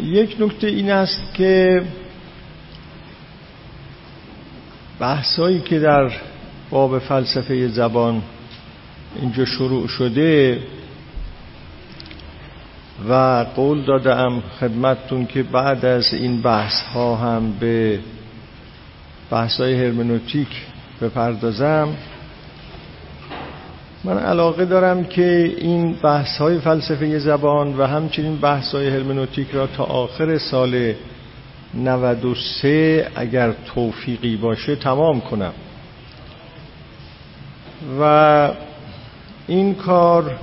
یک نکته این است که بحثایی که در باب فلسفه زبان اینجا شروع شده و قول دادم خدمتتون که بعد از این بحث ها هم به بحث های هرمنوتیک بپردازم. من علاقه دارم که این بحث های فلسفه زبان و همچنین بحث های هرمنوتیک را تا آخر سال 93 اگر توفیقی باشه تمام کنم. و این کار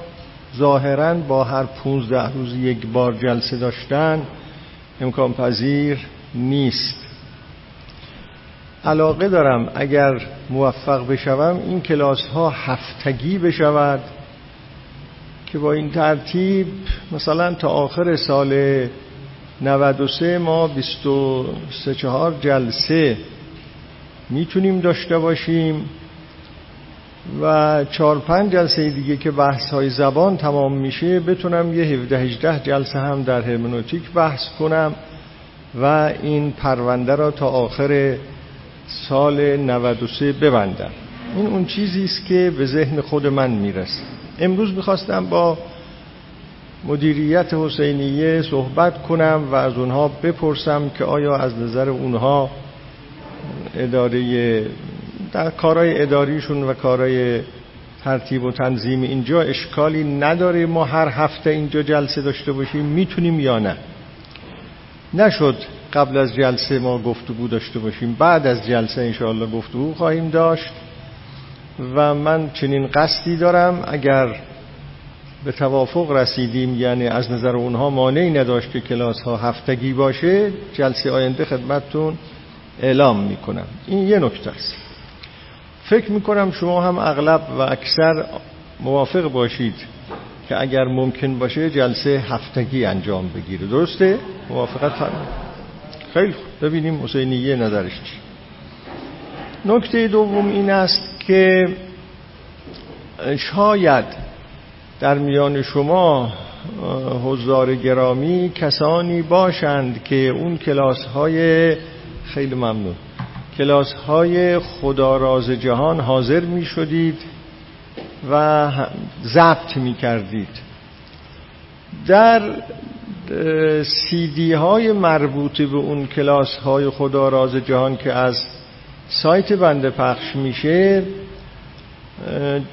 ظاهرا با هر 15 روز یک بار جلسه داشتن امکان پذیر نیست. علاقه دارم اگر موفق بشوم این کلاس ها هفتگی بشود که با این ترتیب مثلا تا آخر سال 93 ما 23 چهار جلسه می‌تونیم داشته باشیم و چهار پنج جلسه دیگه که بحث های زبان تمام میشه بتونم یه 17 18 جلسه هم در هرمنوتیک بحث کنم و این پرونده را تا آخر سال 93 ببندم. این اون چیزی است که به ذهن خود من می‌رسه. امروز می‌خواستم با مدیریت حسینیه صحبت کنم و از اونها بپرسم که آیا از نظر اونها اداره در کارهای اداریشون و کارهای ترتیب و تنظیم اینجا اشکالی نداره ما هر هفته اینجا جلسه داشته باشیم می‌تونیم یا نه؟ نشد. قبل از جلسه ما گفتگو داشته باشیم بعد از جلسه انشاءالله گفتگو خواهیم داشت و من چنین قصدی دارم اگر به توافق رسیدیم یعنی از نظر اونها مانعی نداشت که کلاس ها هفتگی باشه جلسه آینده خدمتتون اعلام می‌کنم. این یه نکته است. فکر می‌کنم شما هم اغلب و اکثر موافق باشید که اگر ممکن باشه جلسه هفتگی انجام بگیره. درسته؟ موافقت فرمایید خیلی ببینیم حسینیه نظرش چی. نکته دوم این است که شاید در میان شما حضار گرامی کسانی باشند که اون کلاس های خیلی ممنون. کلاس های خداراز جهان حاضر می شدید و ضبط می کردید در سیدی های مربوط به اون کلاس های خدا راز جهان که از سایت بنده پخش میشه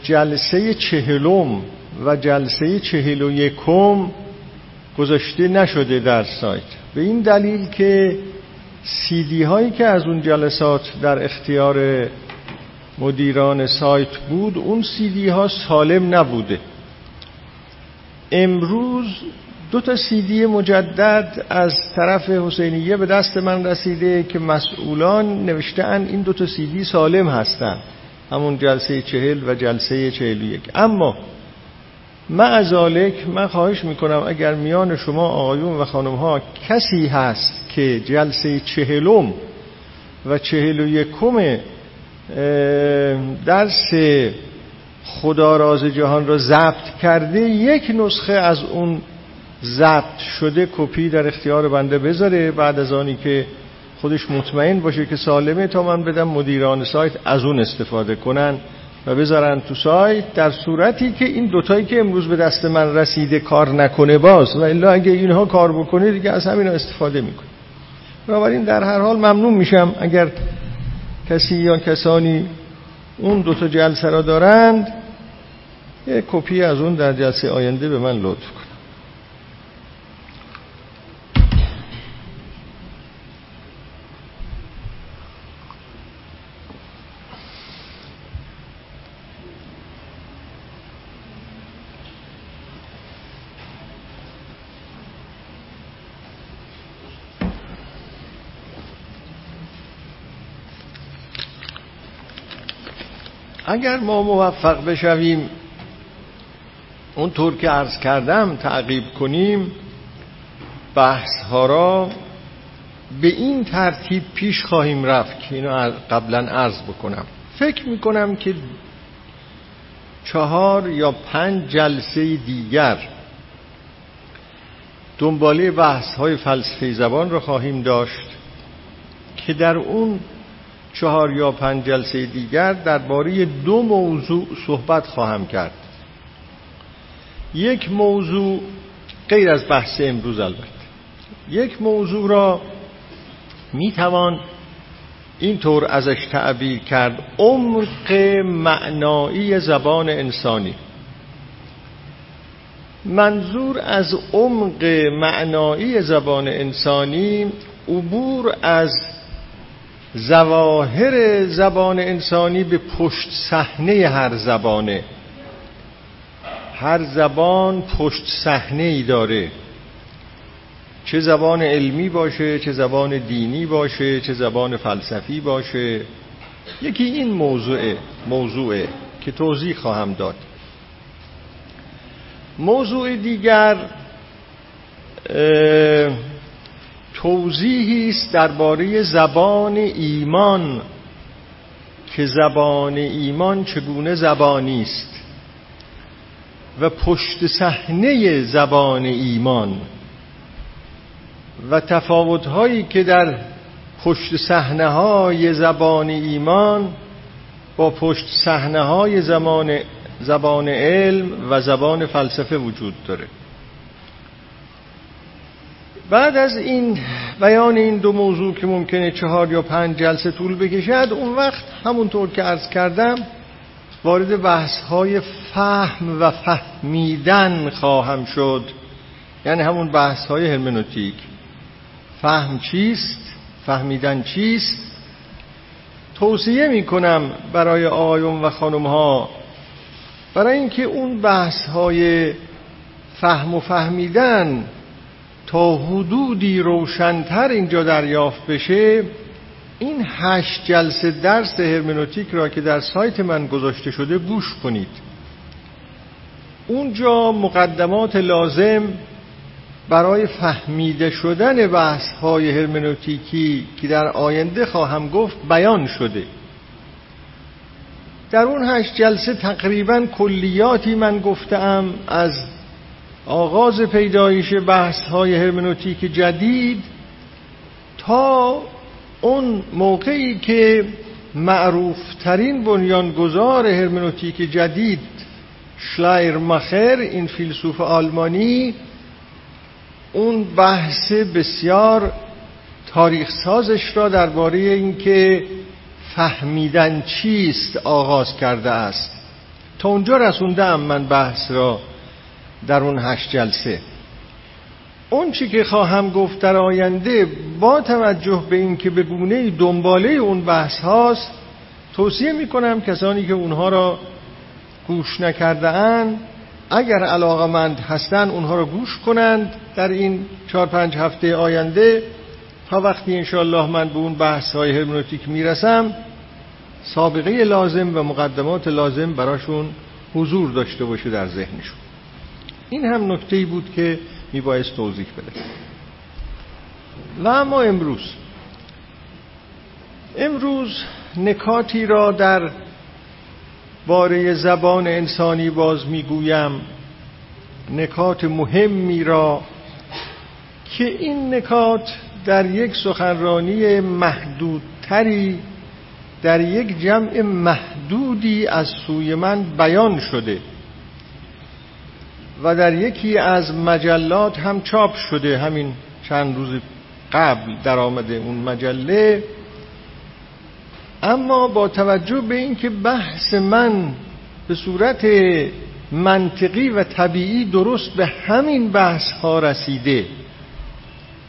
جلسه چهلم و جلسه چهل و یکم گذاشته نشده در سایت. به این دلیل که سیدی هایی که از اون جلسات در اختیار مدیران سایت بود اون سیدی ها سالم نبوده. امروز دو تا سیدی مجدد از طرف حسینیه به دست من رسیده که مسئولان نوشتن این دو تا سیدی سالم هستند. همون جلسه چهل و جلسه چهل و یک. اما معذالک من خواهش می‌کنم اگر میان شما آقایون و خانم ها کسی هست که جلسه چهلم و چهل و یکم درس خدا راز جهان را ضبط کرده یک نسخه از اون ضبط شده کپی در اختیار بنده بذاره بعد از آنی که خودش مطمئن باشه که سالمه تا من بدم مدیران سایت از اون استفاده کنن و بذارن تو سایت در صورتی که این دوتایی که امروز به دست من رسیده کار نکنه باز و الا اگه اینها کار بکنه دیگه از همین استفاده می‌کنه. بنابراین در هر حال ممنون میشم اگر کسی یا کسانی اون دوتا جلسه را دارند یک کپی از اون در جلسه آینده به من لطف کن اگر ما موفق بشویم اونطور که عرض کردم تعقیب کنیم بحث ها را به این ترتیب پیش خواهیم رفت که اینو قبلا عرض بکنم. فکر می‌کنم که چهار یا پنج جلسه دیگر دنباله بحث های فلسفه زبان رو خواهیم داشت که در اون چهار یا پنج جلسه دیگر درباره دو موضوع صحبت خواهم کرد. یک موضوع غیر از بحث امروز البته. یک موضوع را می‌توان اینطور ازش تعبیر کرد عمق معنایی زبان انسانی. منظور از عمق معنایی زبان انسانی عبور از زواهر زبان انسانی به پشت صحنه هر زبانه. هر زبان پشت صحنه ای داره. چه زبان علمی باشه چه زبان دینی باشه چه زبان فلسفی باشه. یکی این موضوعه موضوعه که توضیح خواهم داد. موضوع دیگر توضیحی است درباره زبان ایمان که زبان ایمان چگونه زبانی است. و پشت صحنه زبان ایمان و تفاوتهایی که در پشت صحنه های زبان ایمان با پشت صحنه های زمان زبان علم و زبان فلسفه وجود داره. بعد از این بیان این دو موضوع که ممکنه چهار یا پنج جلسه طول بکشد اون وقت همونطور که عرض کردم وارد بحث های فهم و فهمیدن خواهم شد. یعنی همون بحث های هرمنوتیک. فهم چیست؟ فهمیدن چیست؟ توصیه می کنم برای آقایون و خانم ها برای اینکه اون بحث های فهم و فهمیدن تا حدودی روشنتر اینجا دریافت بشه این هشت جلسه درس هرمنوتیک را که در سایت من گذاشته شده گوش کنید. اونجا مقدمات لازم برای فهمیده شدن بحث های هرمنوتیکی که در آینده خواهم گفت بیان شده. در اون هشت جلسه تقریبا کلیاتی من گفتم از آغاز پیدایش بحث های هرمنوتیک جدید تا اون موقعی که معروفترین بنیانگذار هرمنوتیک جدید شلایر مخر این فیلسوف آلمانی اون بحث بسیار تاریخ سازش را درباره اینکه فهمیدن چیست آغاز کرده است. تا اونجا رسوندم من بحث را. در اون هشت جلسه. اون چی که خواهم گفت در آینده با توجه به اینکه به گونه دنباله اون بحث هاست توصیه می کنم کسانی که اونها را گوش نکرده اند اگر علاقمند هستند اونها را گوش کنند در این چهار پنج هفته آینده. تا وقتی انشاءالله من به اون بحث های هرمنوتیک می‌رسم سابقه لازم و مقدمات لازم براشون حضور داشته باشه در ذهنشون. این هم نکته بود که میبایست توضیح بده. و اما امروز. امروز نکاتی را در باره زبان انسانی باز می‌گویم. نکات مهمی را که این نکات در یک سخنرانی محدودتری در یک جمع محدودی از سوی من بیان شده. و در یکی از مجلات هم چاپ شده همین چند روز قبل در آمده اون مجله. اما با توجه به اینکه بحث من به صورت منطقی و طبیعی درست به همین بحث ها رسیده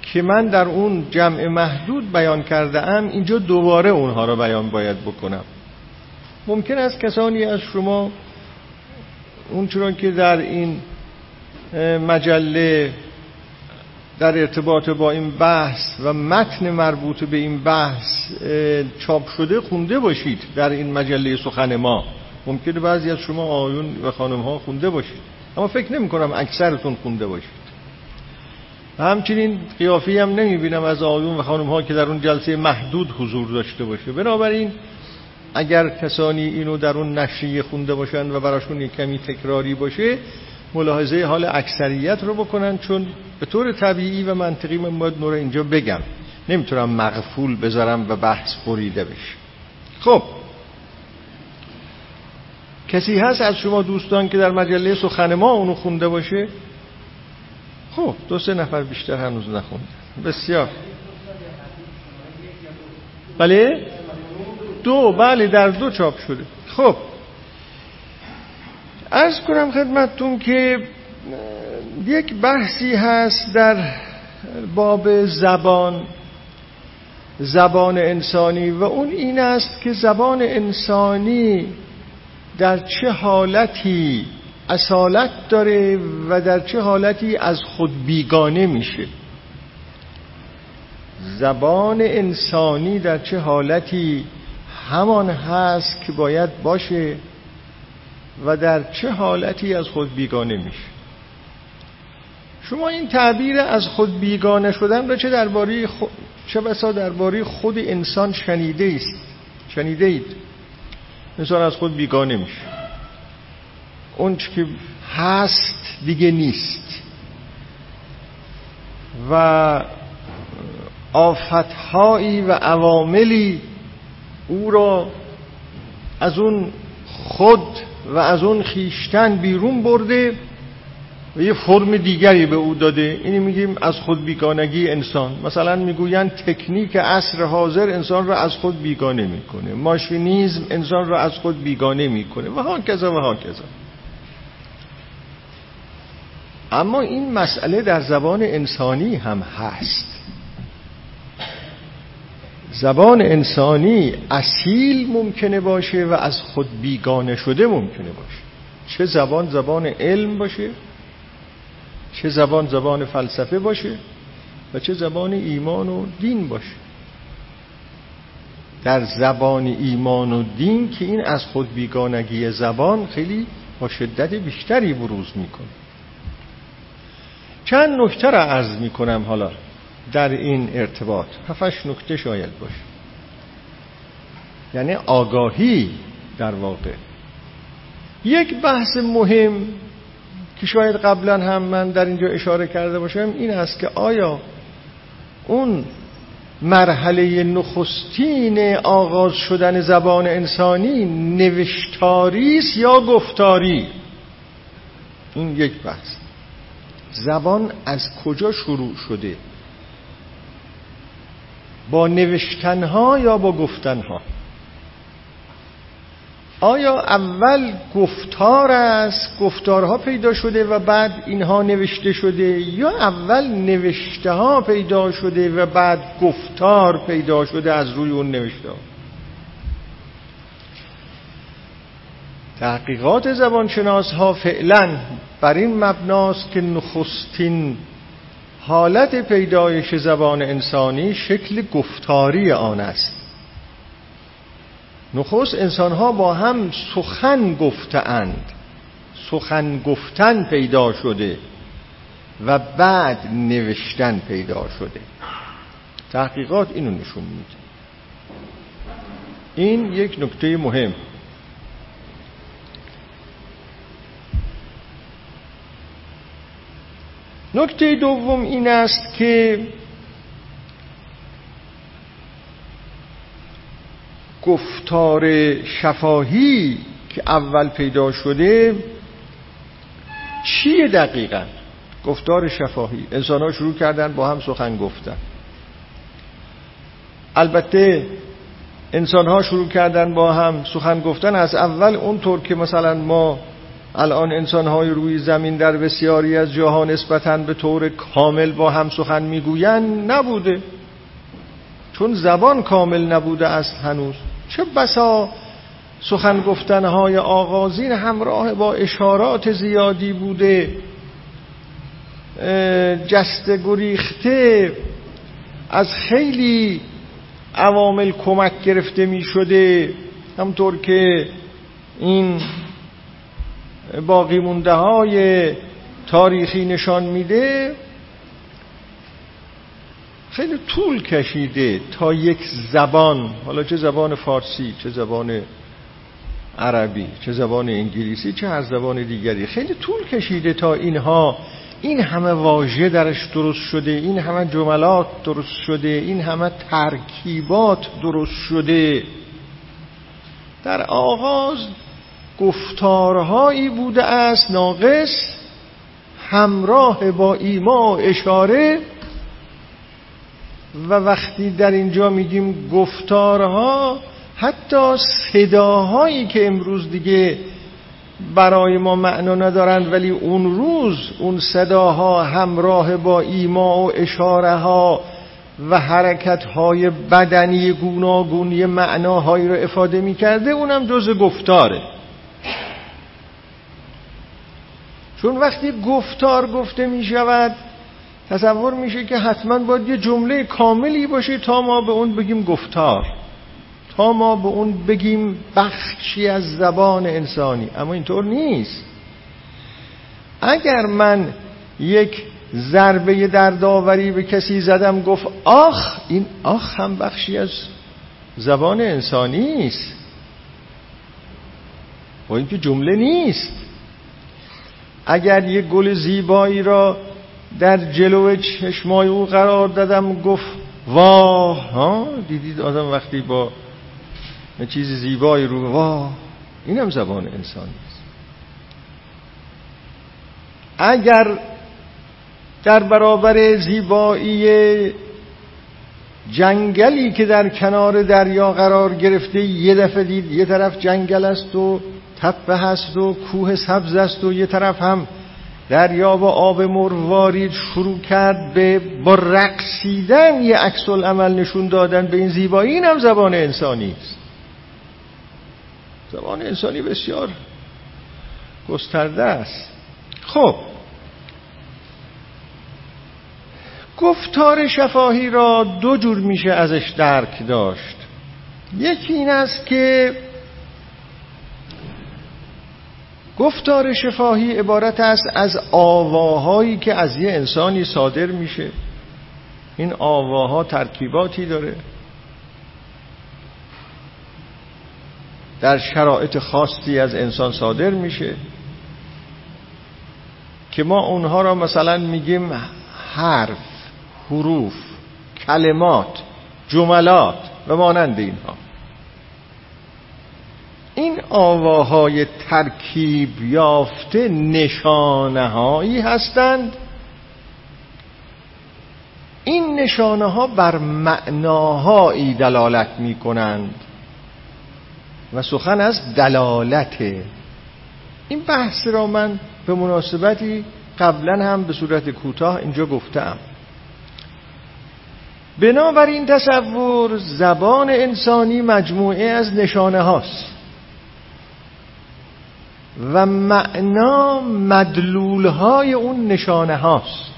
که من در اون جمع محدود بیان کرده ام اینجا دوباره اونها را بیان باید بکنم. ممکن است کسانی از شما اون چون که در این مجله در ارتباط با این بحث و متن مربوط به این بحث چاپ شده خونده باشید در این مجله سخن ما. ممکنه بعضی از شما آیون و خانم ها خونده باشید. اما فکر نمی کنم اکثرتون خونده باشید. و همچنین قیافی هم نمی بینم از آیون و خانم ها که در اون جلسه محدود حضور داشته باشه. بنابراین اگر کسانی اینو در اون نشریه خونده باشند و براشون یک کمی تکراری باشه ملاحظه حال اکثریت رو بکنن چون به طور طبیعی و منطقی من باید نور اینجا بگم. نمی‌تونم مغفول بذارم و بحث بریده بشه. خب. کسی هست از شما دوستان که در مجله سخن ما اونو خونده باشه؟ خب دو سه نفر بیشتر هنوز نخونده بسیار. بله؟ دو. بله در دو چاپ شده. خب. ارز کنم خدمتتون که یک بحثی هست در باب زبان زبان انسانی و اون این است که زبان انسانی در چه حالتی اصالت داره و در چه حالتی از خود بیگانه میشه. زبان انسانی در چه حالتی همان هست که باید باشه و در چه حالتی از خود بیگانه میشه. شما این تعبیر از خود بیگانه شدن را چه درباره خود چه بسا درباره خود انسان شنیده است؟ شنیده اید؟ انسان از خود بیگانه میشه. اون که هست دیگه نیست. و آفتهایی و عواملی او را از اون خود و از اون خیشتن بیرون برده و یه فرم دیگری به او داده. اینی میگیم از خود بیگانگی انسان. مثلا می‌گویند تکنیک عصر حاضر انسان را از خود بیگانه می‌کنه. ماشینیزم انسان را از خود بیگانه می‌کنه. و ها کذا و ها کذا. اما این مسئله در زبان انسانی هم هست. زبان انسانی اصیل ممکنه باشه و از خود بیگانه شده ممکنه باشه. چه زبان زبان علم باشه چه زبان زبان فلسفه باشه و چه زبان ایمان و دین باشه. در زبان ایمان و دین که این از خود بیگانگی زبان خیلی با شدت بیشتری بروز می‌کنه. چند نکته را عرض می‌کنم حالا. در این ارتباط. هفتش نکته شاید باشه. یعنی آگاهی در واقع. یک بحث مهم که شاید قبلا هم من در اینجا اشاره کرده باشم این است که آیا اون مرحله نخستین آغاز شدن زبان انسانی نوشتاری است یا گفتاری؟ این یک بحث. زبان از کجا شروع شده؟ با نوشتنها یا با گفتنها؟ آیا اول گفتار است گفتارها پیدا شده و بعد اینها نوشته شده؟ یا اول نوشته ها پیدا شده و بعد گفتار پیدا شده از روی اون نوشته تحقیقات زبانشناس ها فعلا بر این مبناست که نخستین حالت پیدایش زبان انسانی شکل گفتاری آن است. نخست انسان ها با هم سخن گفتند سخن گفتن پیدا شده و بعد نوشتن پیدا شده. تحقیقات اینو نشون میده. این یک نکته مهم. نکته دوم این است که گفتار شفاهی که اول پیدا شده چیه دقیقا؟ گفتار شفاهی. انسان ها شروع کردن با هم سخن گفتن. البته انسان ها شروع کردن با هم سخن گفتن. از اول اونطور که مثلا ما الان انسان های روی زمین در بسیاری از جاها نسبتا به طور کامل با هم سخن می‌گویند. نبوده. چون زبان کامل نبوده است هنوز. چه بسا سخن گفتنهای آغازین همراه با اشارات زیادی بوده. جست گریخته از خیلی عوامل کمک گرفته می شده همطور که این باقی مونده های تاریخی نشان میده خیلی طول کشیده تا یک زبان. حالا چه زبان فارسی چه زبان عربی چه زبان انگلیسی چه هر زبان دیگری. خیلی طول کشیده تا اینها. این همه واژه درش درست شده این همه جملات درست شده این همه ترکیبات درست شده. در آغاز گفتارهایی بوده است ناقص همراه با ایما و اشاره و وقتی در اینجا میگیم گفتارها حتی صداهایی که امروز دیگه برای ما معنا ندارند ولی اون روز اون صداها همراه با ایما و اشاره ها و حرکت های بدنی گوناگونی معناهایی رو افاده می‌کرده اونم جز گفتاره. چون وقتی گفتار گفته می شود تصور میشه که حتما باید یه جمله کاملی باشه تا ما به اون بگیم گفتار تا ما به اون بگیم بخشی از زبان انسانی. اما اینطور نیست. اگر من یک ضربه در داوری به کسی زدم گفت آخ این آخ هم بخشی از زبان انسانی است با اینکه جمله نیست. اگر یک گل زیبایی را در جلو چشمای او قرار دادم گفت واه! ها؟ دیدید آدم وقتی با چیز زیبایی رو واه! اینم زبان انسانی است اگر در برابر زیبایی جنگلی که در کنار دریا قرار گرفته یه دفعه دید یه طرف جنگل است و تپه هست و کوه سبز است و یه طرف هم دریا و آب مروارید شروع کرد به با رقصیدن یه عکس عمل نشون دادن. به این زیبایی این هم زبان انسانی است. زبان انسانی بسیار گسترده است. خب. گفتار شفاهی را دو جور میشه ازش درک داشت. یکی این است که گفتار شفاهی عبارت است از آواهایی که از یه انسانی صادر میشه. این آواها ترکیباتی داره. در شرایط خاصی از انسان صادر میشه. که ما اونها را مثلا میگیم حرف حروف کلمات جملات و مانند اینها. این آواهای ترکیب یافته نشانه هایی هستند. این نشانه ها بر معناهایی دلالت می کنند و سخن از دلالته. این بحث را من به مناسبتی قبلا هم به صورت کوتاه اینجا گفتم. بنابراین تصور زبان انسانی مجموعه از نشانه هاست و معنا مدلول های اون نشانه هاست.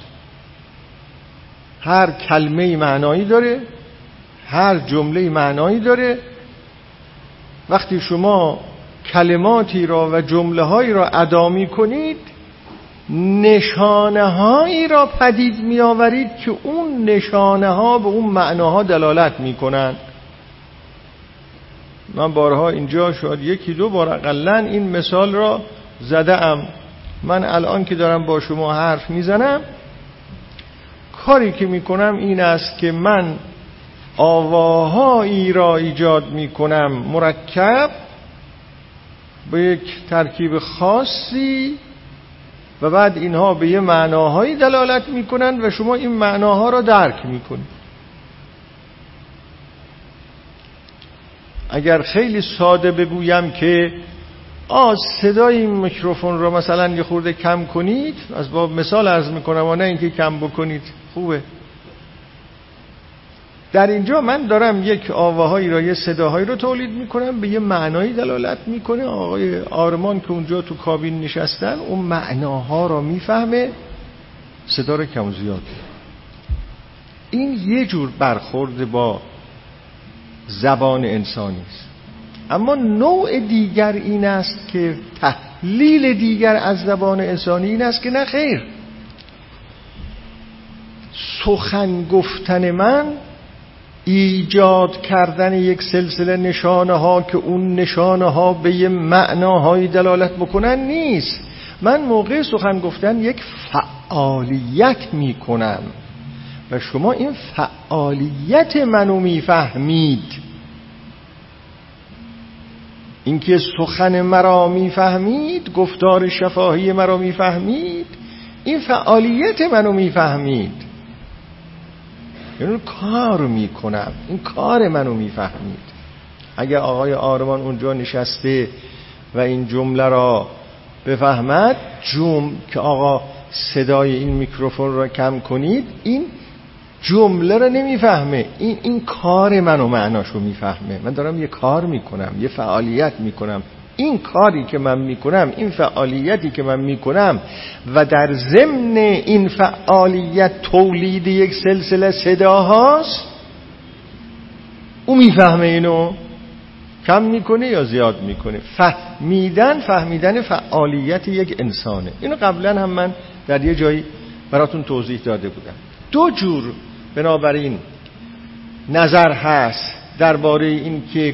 هر کلمه معنایی داره هر جمله معنایی داره. وقتی شما کلماتی را و جمله هایی را ادا می کنید نشانه هایی را پدید می آورید که اون نشانه ها به اون معناها دلالت می کنند من بارها اینجا شاید یکی دو بار اقلا این مثال را زده ام من الان که دارم با شما حرف می‌زنم کاری که می‌کنم این است که من آواهایی را ایجاد می‌کنم مرکب به یک ترکیب خاصی و بعد اینها به یه معناهایی دلالت می‌کنن و شما این معناها را درک می‌کنید. اگر خیلی ساده بگویم که آ صدای این میکروفون رو مثلا یه خورده کم کنید از با مثال عرض می‌کنم و نه اینکه کم بکنید. خوبه. در اینجا من دارم یک آواهایی را یه صداهایی رو تولید می‌کنم به یه معنایی دلالت می‌کنه. آقای آرمان که اونجا تو کابین نشستن اون معناها را می‌فهمه. صدا رو کم زیاد. این یه جور برخورد با زبان انسانی است. اما نوع دیگر این است که تحلیل دیگر از زبان انسانی این است که نه خیر. سخن گفتن من ایجاد کردن یک سلسله نشانه ها که اون نشانه ها به یه معناهایی دلالت بکنن نیست. من موقع سخن گفتن یک فعالیت می کنم و شما این فعالیت منو می‌فهمید. اینکه سخن مرا می‌فهمید گفتار شفاهی مرا می‌فهمید این فعالیت منو می‌فهمید. یعنی کار می‌کنم این کار منو می‌فهمید. اگر آقای آرمان اونجا نشسته و این جمله را بفهمد جمع که آقا صدای این میکروفون را کم کنید این جمله رو نمی‌فهمه. این این کار منو معناشو می‌فهمه. من دارم یه کار می‌کنم یه فعالیت می‌کنم. این کاری که من می‌کنم این فعالیتی که من می‌کنم و در ضمن این فعالیت تولید یک سلسله صداهاست او می‌فهمه اینو. کم می‌کنه یا زیاد می‌کنه؟ فهمیدن فهمیدن فعالیت یک انسانه. اینو قبلا هم من در یه جایی براتون توضیح داده بودم. دو جور بنابراین نظر هست درباره اینکه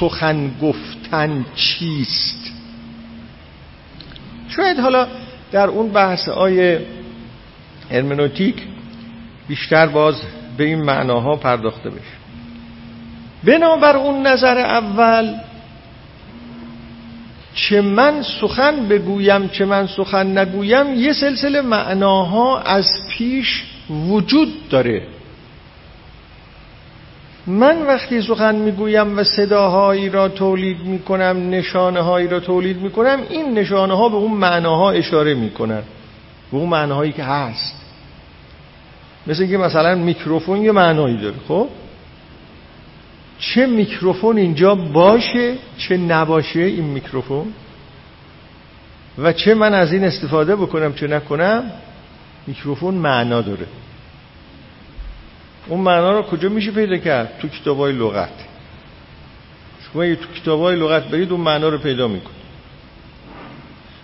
سخن گفتن چیست. شاید حالا در اون بحث های هرمنوتیک بیشتر باز به این معناها پرداخته بشه. بنابر اون نظر اول چه من سخن بگویم چه من سخن نگویم یه سلسله معناها از پیش وجود داره. من وقتی سخن می‌گویم و صداهایی را تولید می‌کنم نشانه هایی را تولید می‌کنم این نشانه ها به اون معناها اشاره می‌کنن. به اون معناهایی که هست. مثل که مثلا میکروفون یه معنایی داره خب؟ چه میکروفون اینجا باشه چه نباشه این میکروفون؟ و چه من از این استفاده بکنم چه نکنم میکروفون معنا داره. اون معنا رو کجا میشه پیدا کرد؟ تو کتابای لغت. شما یه تو کتابای لغت برید اون معنا رو پیدا میکن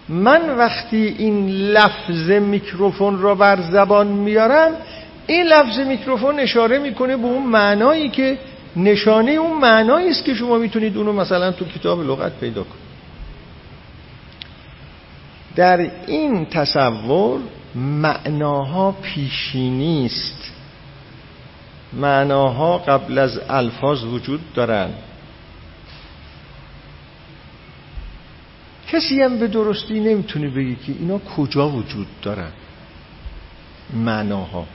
من وقتی این لفظ میکروفون رو بر زبان میارم این لفظ میکروفون اشاره می‌کنه به اون معنایی که نشانه اون معنایی است که شما می‌تونید اونو مثلا تو کتاب لغت پیدا کنید. در این تصور معناها پیشینی است. معناها قبل از الفاظ وجود دارند کسی هم به درستی نمی‌تونه بگه که اینا کجا وجود دارن؟ معناها.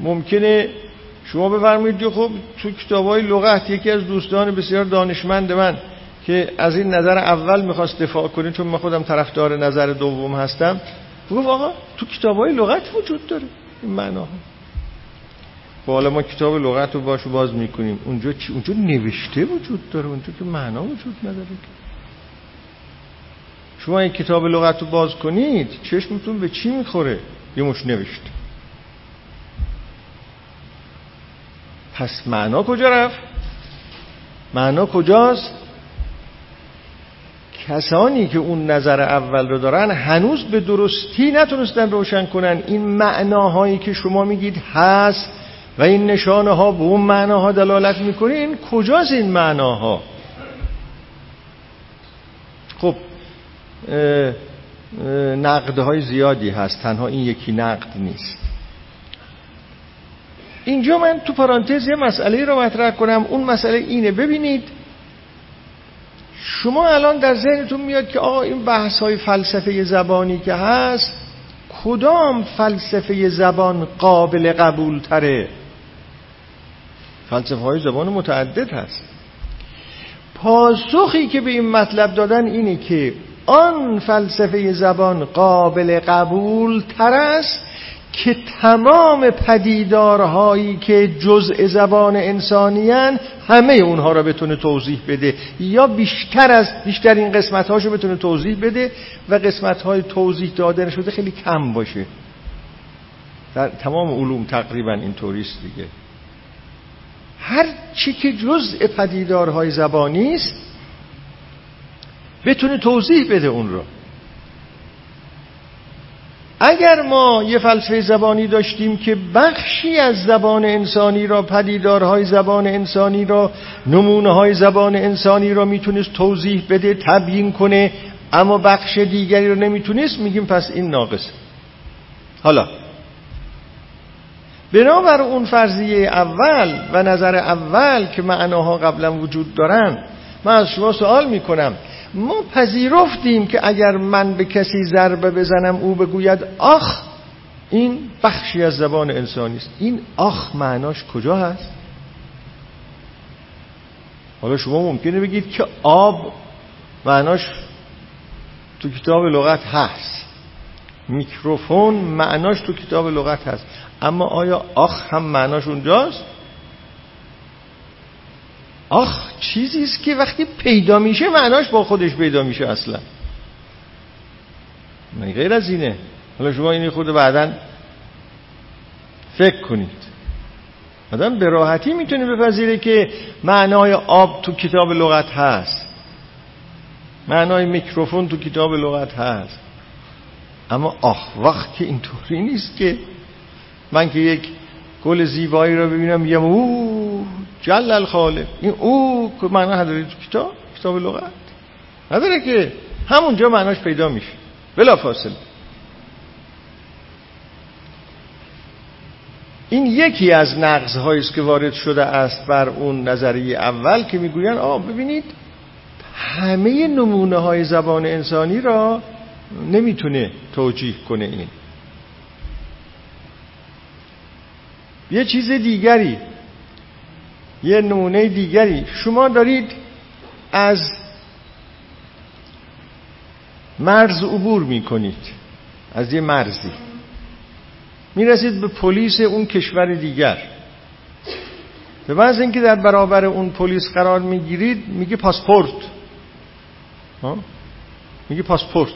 ممکنه شما بفرمایید که خب تو کتاب های لغت یکی از دوستان بسیار دانشمند من که از این نظر اول می‌خواست دفاع کنه چون من خودم طرفدار نظر دوم هستم گفت آقا تو کتاب های لغت وجود داره این معناها. خب حالا ما کتاب لغت رو باشو باز می‌کنیم. اونجا چی؟ اونجا نوشته وجود داره. اونجا که معنا وجود نداره شما این کتاب لغت رو باز کنید چشمتون به چی می‌خوره؟ یه مش نوشته. پس معنا کجا رفت؟ معنا کجاست؟ کسانی که اون نظر اول رو دارن هنوز به درستی نتونستن روشن کنن. این معناهایی که شما میگید هست و این نشانه ها به اون معناها دلالت می‌کنه. این کجاست این معناها؟ خب نقدهای زیادی هست. تنها این یکی نقد نیست. اینجا من تو پرانتز یه مسئله رو مطرح کنم. اون مسئله اینه. ببینید شما الان در ذهنتون میاد که آقا این بحث های فلسفه زبانی که هست کدام فلسفه زبان قابل قبول تره فلسفه های زبان متعدد هست. پاسخی که به این مطلب دادن اینه که آن فلسفه زبان قابل قبول تر است که تمام پدیدارهایی که جزء زبان انسانیان همه اونها را بتونه توضیح بده. یا بیشتر از بیشتر این قسمت هاشو بتونه توضیح بده و قسمت های توضیح داده شده خیلی کم باشه. در تمام علوم تقریبا این توریست دیگه. هر چی که جزء پدیدارهای زبانی است بتونه توضیح بده اون رو. اگر ما یه فلسفه زبانی داشتیم که بخشی از زبان انسانی را پدیدارهای زبان انسانی را نمونه های زبان انسانی را می‌تونست توضیح بده تبیین کنه اما بخش دیگری رو نمی‌تونست میگیم پس این ناقصه. حالا بنابر اون فرضیه اول و نظر اول که معناها قبلا وجود دارن من از شما سوال می‌کنم. ما پذیرفتیم که اگر من به کسی ضربه بزنم او بگوید آخ این بخشی از زبان انسانی است. این آخ معناش کجا هست؟ حالا شما ممکنه بگید که آب معناش تو کتاب لغت هست. میکروفون معناش تو کتاب لغت هست. اما آیا آخ هم معناش اونجاست؟ آخ چیزی است که وقتی پیدا میشه معناش با خودش پیدا میشه اصلا. من غیر از اینه. حالا شما اینی خود بعدا فکر کنید. آدم به راحتی می‌تونه بپذیره که معنای آب تو کتاب لغت هست. معنای میکروفون تو کتاب لغت هست. اما آخ وقت که اینطوری نیست که من که یک گل زیبایی رو ببینم یه او جل الخالق این او که معنا نداره کتاب کتاب لغت. نداره که همونجا معناش پیدا میشه. بلا فاصله این یکی از نقض است که وارد شده است بر اون نظریه اول که می‌گوین آه ببینید همه نمونه های زبان انسانی را نمی‌تونه توجیه کنه این. یه چیز دیگری یه نمونه دیگری. شما دارید از مرز عبور می‌کنید از یه مرزی. می‌رسید به پلیس اون کشور دیگر. به بعض اینکه در برابر اون پلیس قرار می‌گیرید میگه پاسپورت. میگه پاسپورت.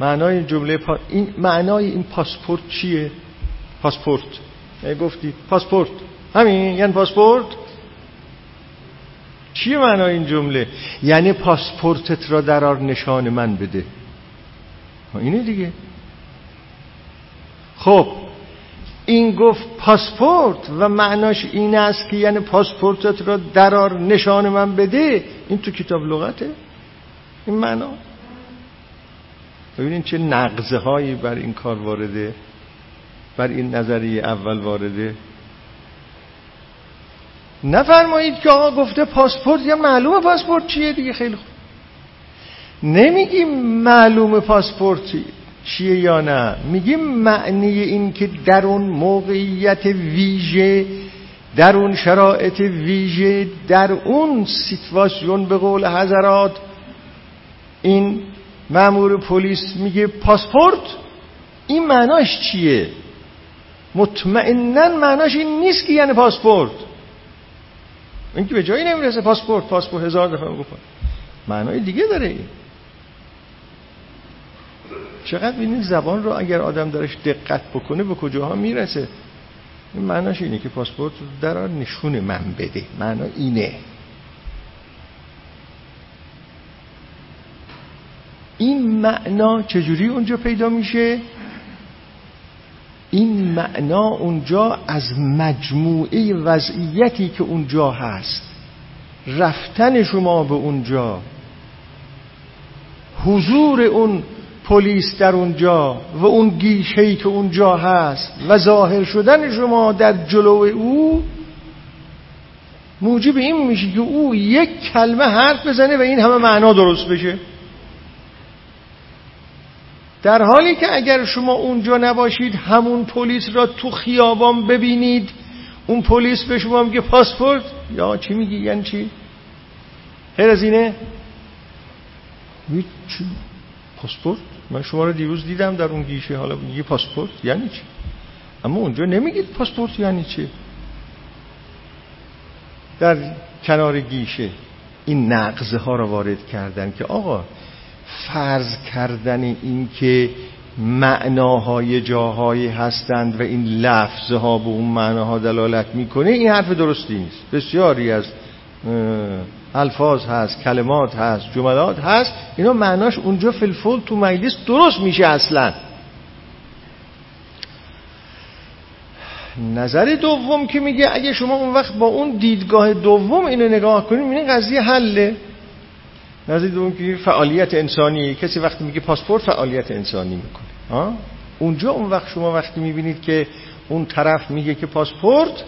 معنای جمله پا... این معنای این پاسپورت چیه؟ پاسپورت. گفتی پاسپورت. همین یعنی پاسپورت؟ چیه معنای این جمله؟ یعنی پاسپورتت را درار نشان من بده. اینه دیگه. خب این گفت پاسپورت و معناش این است که یعنی پاسپورتت را درار نشان من بده. این تو کتاب لغته. این معنا. ببینید چه نقضه هایی بر این کار وارده. بر این نظریه اول وارده. نفرمایید که آقا گفته پاسپورت یا معلومه پاسپورت چیه دیگه؟ خیلی خوب. نمیگیم معلومه پاسپورت چیه یا نه. میگیم معنی این که در اون موقعیت ویژه در اون شرایط ویژه در اون سیتواسیون به قول حضرات این مامور پلیس میگه پاسپورت؟ این معناش چیه؟ مطمئنا معناش این نیست که یعنی پاسپورت. این که به جایی نمی‌رسه پاسپورت پاسپورت هزار دفعه گفت معنای دیگه داره این. چقدر این زبان رو اگر آدم درش دقت بکنه به کجاها می‌رسه؟ این معناش اینه که پاسپورت در نشون من بده. معنا اینه. این معنا چجوری اونجا پیدا میشه؟ این معنا اونجا از مجموعه وضعیتی که اونجا هست. رفتن شما به اونجا. حضور اون پلیس در اونجا و اون گیشهی که اونجا هست و ظاهر شدن شما در جلو او موجب این میشه که او یک کلمه حرف بزنه و این همه معنا درست بشه. در حالی که اگر شما اونجا نباشید همون پلیس را تو خیابان ببینید. اون پلیس به شما میگه پاسپورت؟ یا چی میگی؟ یعنی چی؟ غیر از اینه؟ پاسپورت؟ من شما رو دیروز دیدم در اون گیشه. حالا میگه پاسپورت؟ یعنی چی؟ اما اونجا نمیگید پاسپورت یعنی چی؟ در کنار گیشه این نقضه ها رو وارد کردن که آقا فرض کردن این که معناهای جاهایی هستند و این لفظه ها به اون معناها دلالت می‌کنه این حرف درستی نیست. بسیاری از الفاظ هست کلمات هست جملات هست اینا معناش اونجا فلفول تو مجلس درست میشه اصلا. نظر دوم که میگه اگه شما اون وقت با اون دیدگاه دوم اینو نگاه کنید این قضیه حله. نزدیک اون که فعالیت انسانی کسی وقتی میگه پاسپورت فعالیت انسانی می‌کنه. اونجا اون وقت شما وقتی می‌بینید که اون طرف میگه که پاسپورت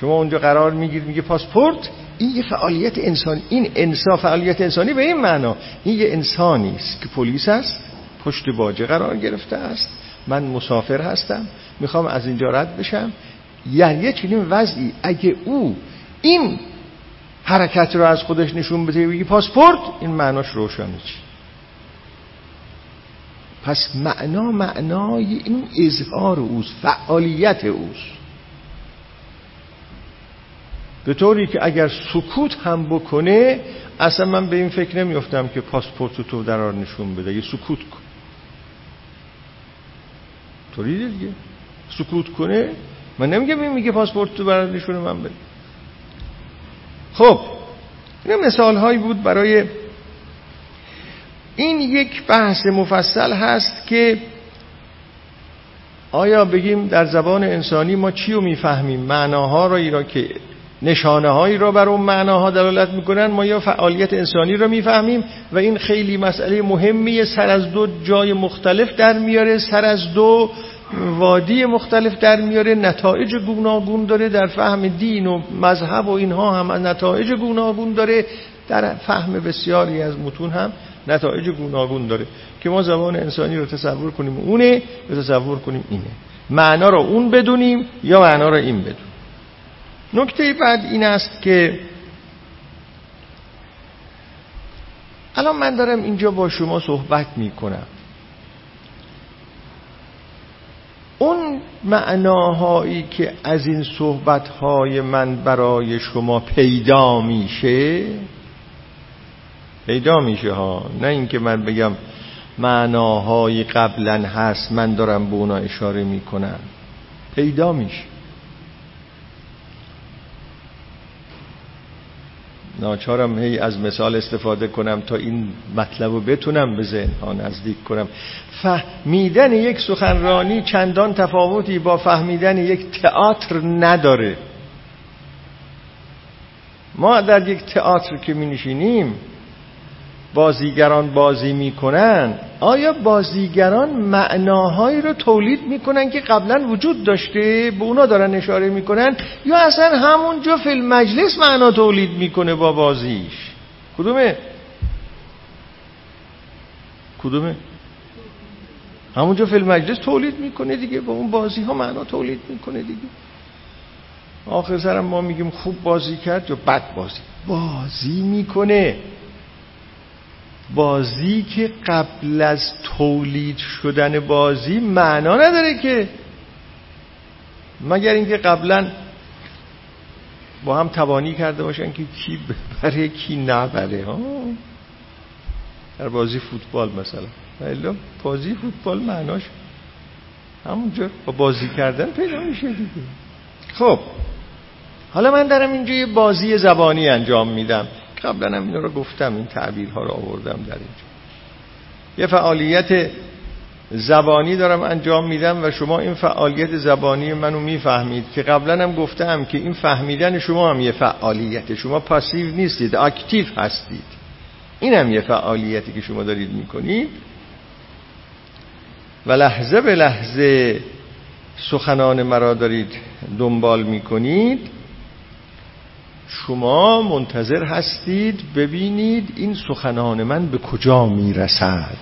شما اونجا قرار می‌گیرید میگه پاسپورت این یه فعالیت انسانی این انسان فعالیت انسانی به این معنا. این یه انسانی است که پلیس است پشت باجه قرار گرفته است من مسافر هستم می‌خوام از اینجا رد بشم. یعنی یه چنین وضعی. اگه او این حرکت رو از خودش نشون بده. بگی پاسپورت؟ این معناش روشنه چی؟ پس معنا معنای این اظهار اوست فعالیت اوست. به طوری که اگر سکوت هم بکنه اصلا من به این فکر نمیافتم که پاسپورت تو در نشون بده. یه سکوت کن. طوری دیگه. سکوت کنه؟ من نمیگم این میگه پاسپورت تو برات نشونه من بده. خب این مثال هایی بود برای این یک بحث مفصل هست که آیا بگیم در زبان انسانی ما چی رو می‌فهمیم؟ معناها را را که نشانه هایی را بر اون معناها دلالت می‌کنن؟ ما یا فعالیت انسانی را می‌فهمیم و این خیلی مسئله مهمیه سر از دو جای مختلف در میاره سر از دو وادی مختلف در میاره نتایج گوناگون داره در فهم دین و مذهب و اینها هم نتایج گوناگون داره در فهم بسیاری از متون هم نتایج گوناگون داره. که ما زبان انسانی رو تصور کنیم اونه و تصور کنیم اینه. معنا رو اون بدونیم یا معنا رو این بدونیم. نکته بعد این است که الان من دارم اینجا با شما صحبت می کنم اون معناهایی که از این صحبتهای من برای شما پیدا میشه پیدا میشه ها. نه اینکه من بگم معناهای قبلا هست من دارم به اونا اشاره می‌کنم. پیدا میشه. ناچارم هی از مثال استفاده کنم تا این مطلب رو بتونم به ذهن ها نزدیک کنم. فهمیدن یک سخنرانی چندان تفاوتی با فهمیدن یک تئاتر نداره. ما در یک تئاتر که می نشینیم بازیگران بازی می‌کنن آیا بازیگران معناهایی رو تولید می‌کنن که قبلا وجود داشته به اونا دارن اشاره می‌کنن؟ یا اصلا همونجا فی مجلس معنا تولید می‌کنه با بازیش؟ کدومه؟ کدومه؟ همونجا فی مجلس تولید می‌کنه دیگه با اون بازی ها معنا تولید می‌کنه دیگه. آخر سرم ما میگیم خوب بازی کرد یا بد بازی؟ بازی می‌کنه. بازی که قبل از تولید شدن بازی معنا نداره که مگر اینکه قبلا با هم توانی کرده باشن که کی ببره کی نبره ها؟ در بازی فوتبال مثلا. الا بازی فوتبال معناش همونجا با بازی کردن پیدا میشه دیگه. خب حالا من دارم اینجا یه بازی زبانی انجام میدم. قبلا هم اینا رو گفتم این تعبیرها رو آوردم در اینجا. یه فعالیت زبانی دارم انجام میدم و شما این فعالیت زبانی منو می‌فهمید که قبلا هم گفتم که این فهمیدن شما هم یه فعالیت شما پاسیو نیستید اکتیو هستید. این هم یه فعالیتی که شما دارید می‌کنید. و لحظه به لحظه سخنان مرا دارید دنبال می‌کنید. شما منتظر هستید ببینید این سخنان من به کجا می‌رسد.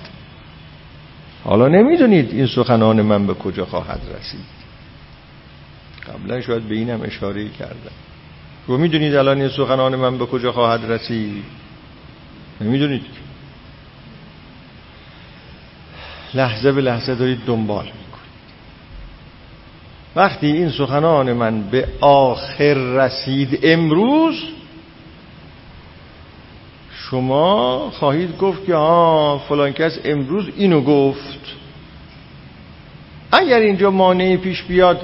حالا نمی‌دونید این سخنان من به کجا خواهد رسید. قبلا شاید به اینم اشاره کردم. رو می‌دونید الان این سخنان من به کجا خواهد رسید؟ نمی‌دونید. لحظه به لحظه دارید دنبال. وقتی این سخنان من به آخر رسید امروز شما خواهید گفت که ها فلان کس امروز اینو گفت. اگر اینجا مانعی پیش بیاد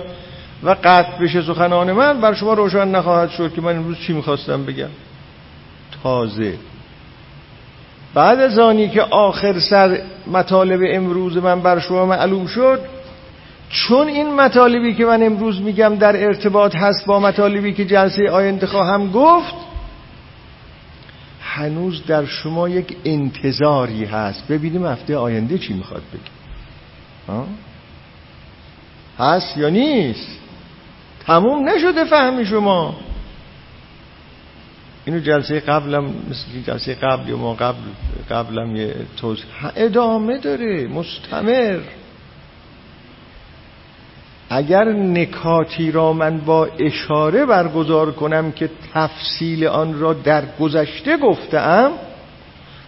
و قطع بشه سخنان من بر شما روشن نخواهد شد که من امروز چی می‌خواستم بگم؟ تازه. بعد از آنی که آخر سر مطالب امروز من بر شما معلوم شد چون این مطالبی که من امروز میگم در ارتباط هست با مطالبی که جلسه آینده خواهم گفت هنوز در شما یک انتظاری هست. ببینیم هفته آینده چی می‌خواد بگه. هست یا نیست؟ تموم نشده فهمی شما. اینو جلسه قبلم مثل جلسه قبل یا ما قبل قبلم یه توضیح. ادامه داره مستمر. اگر نکاتی را من با اشاره برگزار کنم که تفصیل آن را در گذشته گفتم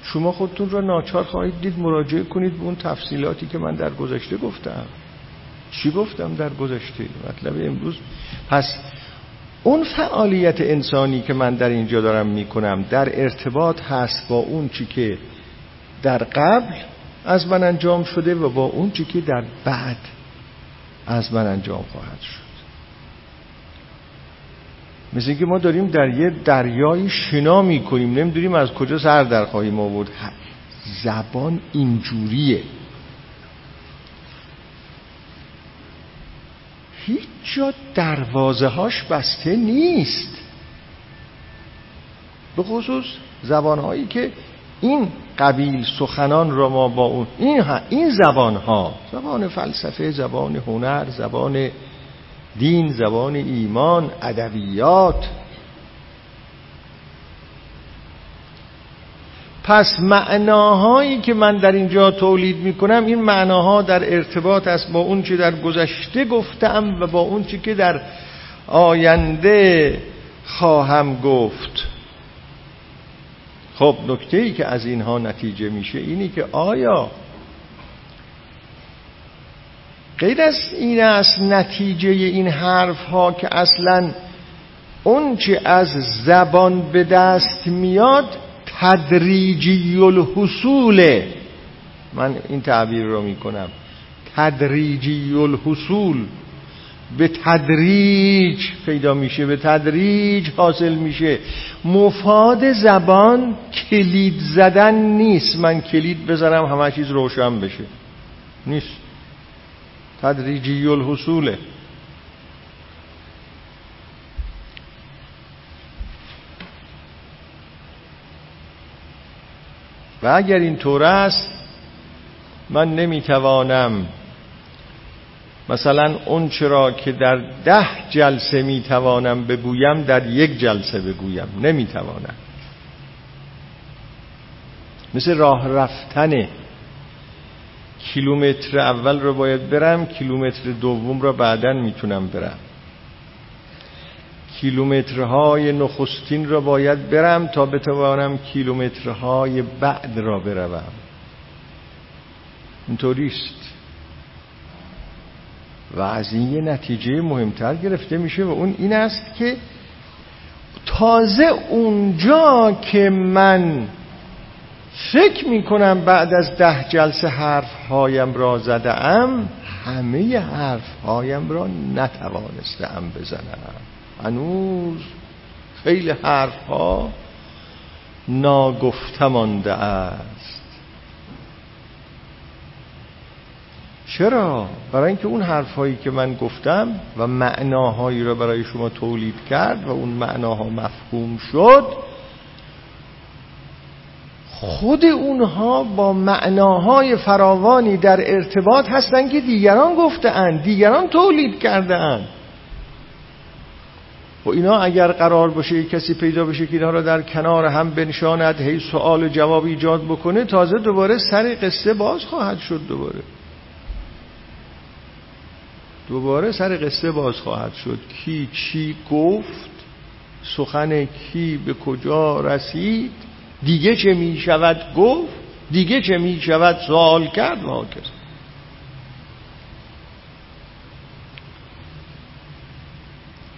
شما خودتون را ناچار خواهید دید مراجعه کنید به اون تفصیلاتی که من در گذشته گفتم چی گفتم در گذشته؟ مطلب امروز. پس اون فعالیت انسانی که من در اینجا دارم می‌کنم در ارتباط هست با اون چی که در قبل از من انجام شده و با اون چی که در بعد. از من انجام خواهد شد. مثل اینکه ما داریم در یه دریای شنا می‌کنیم. نمی‌دونیم از کجا سر در خواهیم آورد. زبان اینجوریه. هیچ جا دروازه هاش بسته نیست. به خصوص زبانهایی که این قبیل سخنان را ما با اون این, این زبان ها زبان فلسفه زبان هنر زبان دین زبان ایمان ادبیات. پس معناهایی که من در اینجا تولید می کنم این معناها در ارتباط است با اون چی در گذشته گفتم و با اون چی که در آینده خواهم گفت. خب نکته ای که از اینها نتیجه میشه اینی که آیا غیر از این است نتیجه این حرف ها که اصلا اون چه از زبان به دست میاد تدریجی الحصول من این تعبیر رو می‌کنم. تدریجی الحصول به تدریج پیدا میشه به تدریج حاصل میشه. مفاد زبان کلید زدن نیست. من کلید بزنم همه چیز روشن بشه. نیست. تدریجی الحصوله و اگر این طور است من نمی‌توانم مثلا اون چرا که در ده جلسه می‌توانم بگویم در یک جلسه بگویم. نمی‌توانم مثل راه رفتن کیلومتر اول رو باید برم کیلومتر دوم رو بعدا می‌تونم برم. کیلومترهای نخستین را باید برم تا بتوانم کیلومترهای بعد را بروم. اینطوریست. و از این یه نتیجه مهمتر گرفته میشه و اون این است که تازه اونجا که من فکر می‌کنم بعد از ده جلسه حرف هایم را زده ام همه حرف هایم را نتوانستم بزنم. هنوز خیلی حرف ها ناگفته مانده است. چرا؟ برای اینکه اون حرفهایی که من گفتم و معناهایی را برای شما تولید کرد و اون معناها مفهوم شد خود اونها با معناهای فراوانی در ارتباط هستند که دیگران گفتهاند دیگران تولید کرده اند و اینا اگر قرار باشه کسی پیدا بشه که اینا را در کنار هم بنشاند هی سوال و جواب ایجاد بکنه تازه دوباره سر قصه باز خواهد شد دوباره دوباره سر قصه باز خواهد شد. کی چی گفت؟ سخن کی به کجا رسید؟ دیگه چه می شود گفت؟ دیگه چه می شود سوال کرد و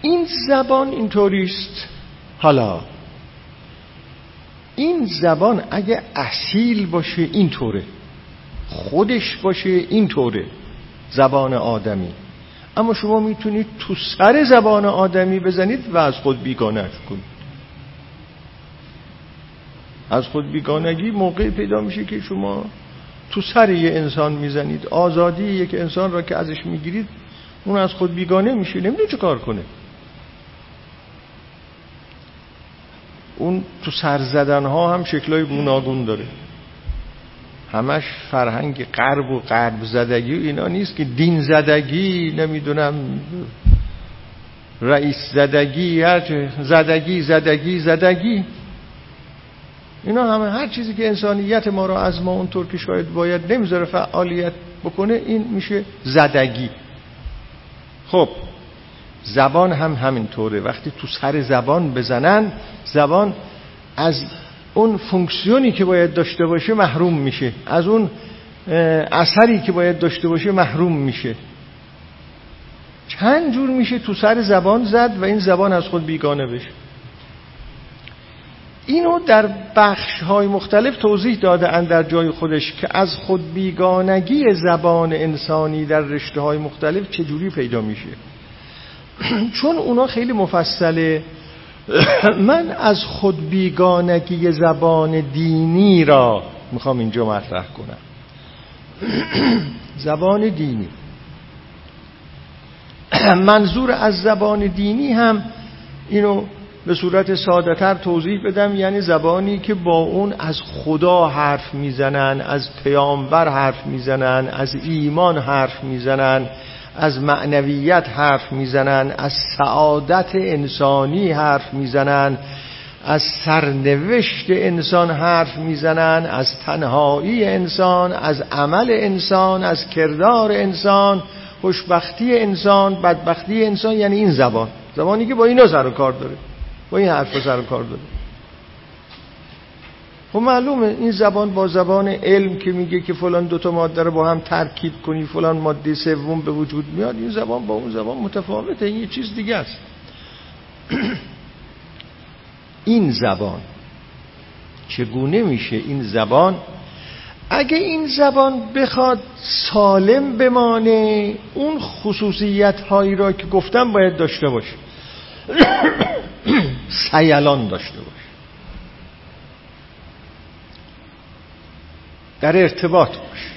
این زبان اینطوریست. حالا این زبان اگه اصیل باشه اینطوره. خودش باشه اینطوره. زبان آدمی. اما شما می‌تونید تو سر زبان آدمی بزنید و از خود بیگانه کنید از خود بیگانگی موقع پیدا میشه که شما تو سر یه انسان می‌زنید. آزادی یک انسان را که ازش می‌گیرید اون از خود بیگانه میشه. نمی‌دونه چه کار کنه. اون تو سر زدن ها هم شکلای گوناگون داره. همش فرهنگ غرب و غرب زدگی و اینا نیست که دین زدگی نمی‌دونم رئیس زدگی زدگی زدگی زدگی. اینا همه هر چیزی که انسانیت ما را از ما اونطور که شاید باید نمی‌ذاره فعالیت بکنه این میشه زدگی. خب زبان هم همینطوره. وقتی تو سر زبان بزنن زبان از اون فونکسیونی که باید داشته باشه محروم میشه. از اون اثری که باید داشته باشه محروم میشه. چند جور میشه تو سر زبان زد و این زبان از خود بیگانه بشه. اینو در بخش های مختلف توضیح داده اند در جای خودش که از خود بیگانگی زبان انسانی در رشته های مختلف چجوری پیدا میشه. چون اونا خیلی مفصله من از خود بیگانگی زبان دینی را می‌خوام اینجا مطرح کنم. زبان دینی. منظور از زبان دینی هم اینو به صورت سادهتر توضیح بدم یعنی زبانی که با اون از خدا حرف می‌زنن از پیامبر حرف می‌زنن از ایمان حرف می‌زنن. از معنویت حرف می‌زنن از سعادت انسانی حرف می‌زنن از سرنوشت انسان حرف می‌زنن از تنهایی انسان از عمل انسان از کردار انسان خوشبختی انسان بدبختی انسان یعنی این زبان. زبانی که با اینا سر و کار داره با این حرف سر و کار داره. خب معلومه این زبان با زبان علم که میگه که فلان دوتا ماده رو با هم ترکیب کنی فلان ماده سوم به وجود میاد این زبان با اون زبان متفاوته این یه چیز دیگه است. این زبان چگونه میشه این زبان؟ اگه این زبان بخواد سالم بمانه اون خصوصیت هایی را که گفتم باید داشته باشه. سیلان داشته باشه. در ارتباط باشه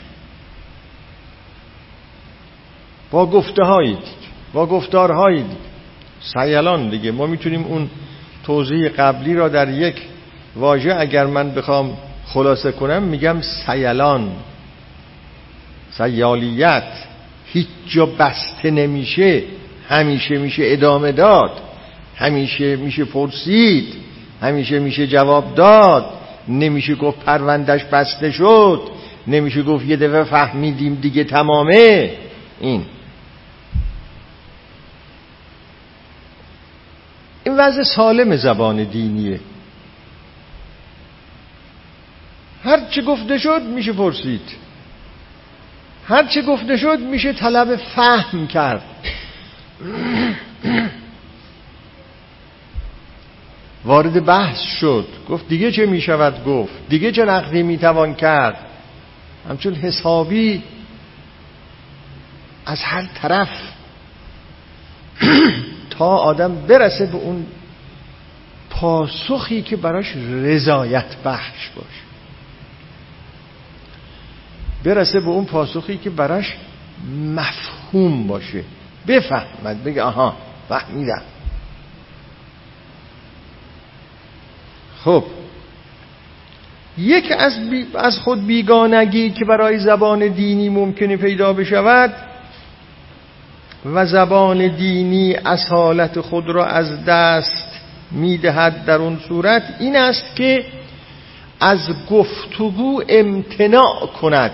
با گفته هایی دیگه با گفتارهایی دیگه. سیلان دیگه ما می‌تونیم اون توضیح قبلی را در یک واژه اگر من بخوام خلاصه کنم میگم سیلان. سیالیت هیچ جا بسته نمیشه همیشه میشه ادامه داد همیشه میشه پرسید همیشه میشه جواب داد. نمیشه گفت پروندش بسته شد. نمیشه گفت یه دفعه فهمیدیم دیگه تمامه. این. این وضع سالم زبان دینیه. هر چه گفته شد میشه پرسید. هر چه گفته شد میشه طلب فهم کرد. وارد بحث شد. گفت دیگه چه می‌شود؟ گفت دیگه چه نقدی می‌توان کرد؟ همچون حسابی از هر طرف تا آدم برسه به اون پاسخی که براش رضایت بخش باشه. برسه به اون پاسخی که براش مفهوم باشه. بفهمد بگه آها فهمیدم. خب. یک از, از خود بیگانگی که برای زبان دینی ممکنه پیدا بشود و زبان دینی اصالت خود را از دست می‌دهد در اون صورت این است که از گفتگو امتناع کند.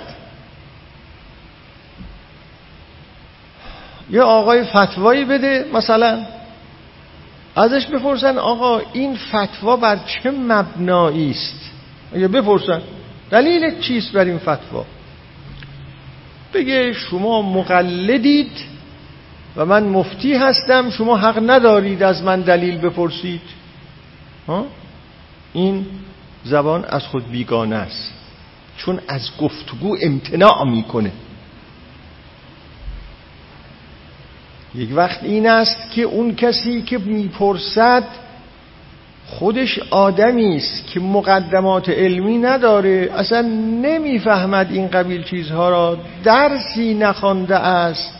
یه آقای فتوایی بده مثلا ازش بپرسن آقا این فتوا بر چه مبنایی است؟ اگه بپرسن دلیل چیست بر این فتوا؟ بگه شما مقلدید و من مفتی هستم شما حق ندارید از من دلیل بپرسید. ها؟ این زبان از خود بیگانه است چون از گفتگو امتناع می‌کنه. یک وقت این است که اون کسی که می‌پرسد خودش آدمی است که مقدمات علمی نداره اصلا نمی‌فهمد این قبیل چیزها را. درسی نخوانده است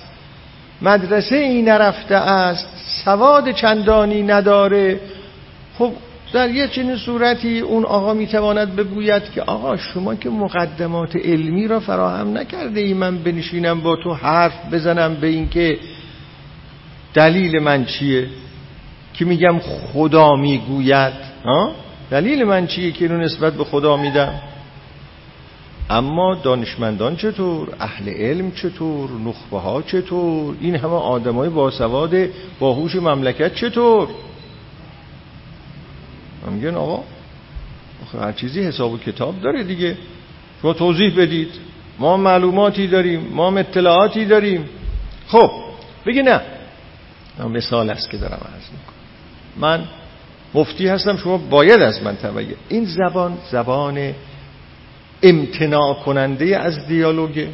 مدرسه ای نرفته است سواد چندانی نداره. خب در یه چنین صورتی اون آقا می‌تواند بگوید که آقا شما که مقدمات علمی را فراهم نکرده ای من بنشینم با تو حرف بزنم به اینکه دلیل من چیه؟ که میگم خدا می‌گوید. دلیل من چیه که اینو نسبت به خدا میدم؟ اما دانشمندان چطور؟ اهل علم چطور؟ نخبه ها چطور؟ این همه آدمای باسواد باهوش مملکت چطور؟ میگن آقا هر چیزی حساب و کتاب داره دیگه. شما توضیح بدید. ما معلوماتی داریم ما اطلاعاتی داریم. خب بگی نه. مثال است که دارم عرض می‌کنم. من مفتی هستم شما باید از من توجه. این زبان زبان امتناع کننده از دیالوگ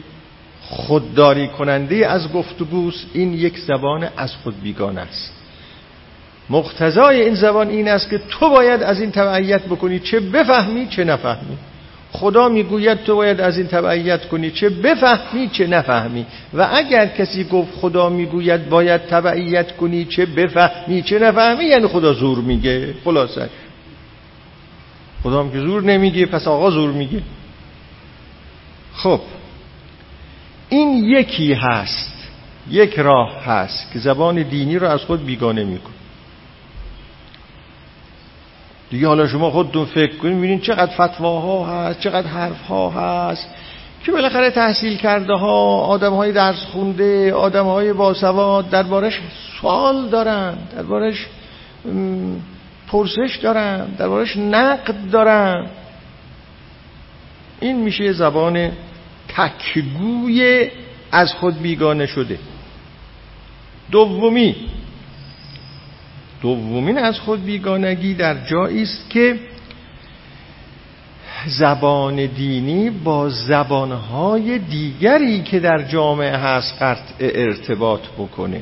خودداری کننده از گفتگوست. این یک زبان از خود بیگانه است. مقتضای این زبان این است که تو باید از این تبعیت بکنی چه بفهمی چه نفهمی. خدا می‌گوید تو باید از این تبعیت کنی چه بفهمی چه نفهمی. و اگر کسی گفت خدا می‌گوید باید تبعیت کنی چه بفهمی چه نفهمی یعنی خدا زور میگه. خلاصه. خدا هم که زور نمیگه پس آقا زور میگه. خب. این یکی هست یک راه هست که زبان دینی رو از خود بیگانه میکن دیگه حالا شما خودتون فکر کنید می‌بینید چقدر فتواها هست چقدر حرفها هست که بالاخره تحصیل کرده ها آدم های درس خونده آدم های باسواد دربارش سوال دارن دربارش پرسش دارن دربارش نقد دارن. این میشه زبان تکگوی از خود بیگانه شده. دومی دومین از خود بیگانگی در جایی است که زبان دینی با زبانهای دیگری که در جامعه هست قطع ارتباط بکنه.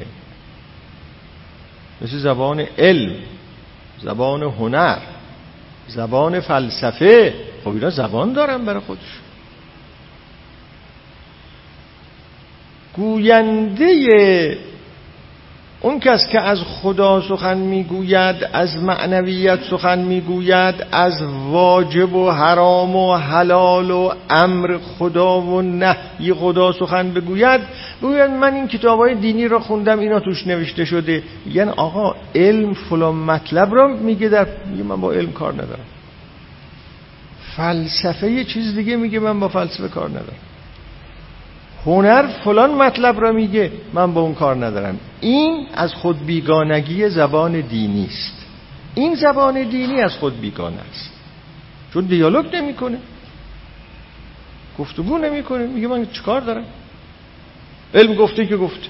مثل زبان علم زبان هنر زبان فلسفه. خب اینا زبان دارن برای خودش گوینده اون کس که از خدا سخن می‌گوید از معنویت سخن می‌گوید از واجب و حرام و حلال و امر خدا و نهی خدا سخن بگوید بگوید من این کتاب های دینی را خوندم اینا توش نوشته شده. یعنی آقا علم فلان مطلب را میگه در میگه من با علم کار ندارم. فلسفه یه چیز دیگه میگه من با فلسفه کار ندارم. هنر فلان مطلب را میگه من با اون کار ندارم. این از خود بیگانگی زبان دینی است. این زبان دینی از خود بیگانه است. چون دیالوگ نمی‌کنه. گفتگو نمی‌کنه. میگه من چیکار دارم؟ علم گفته که گفته.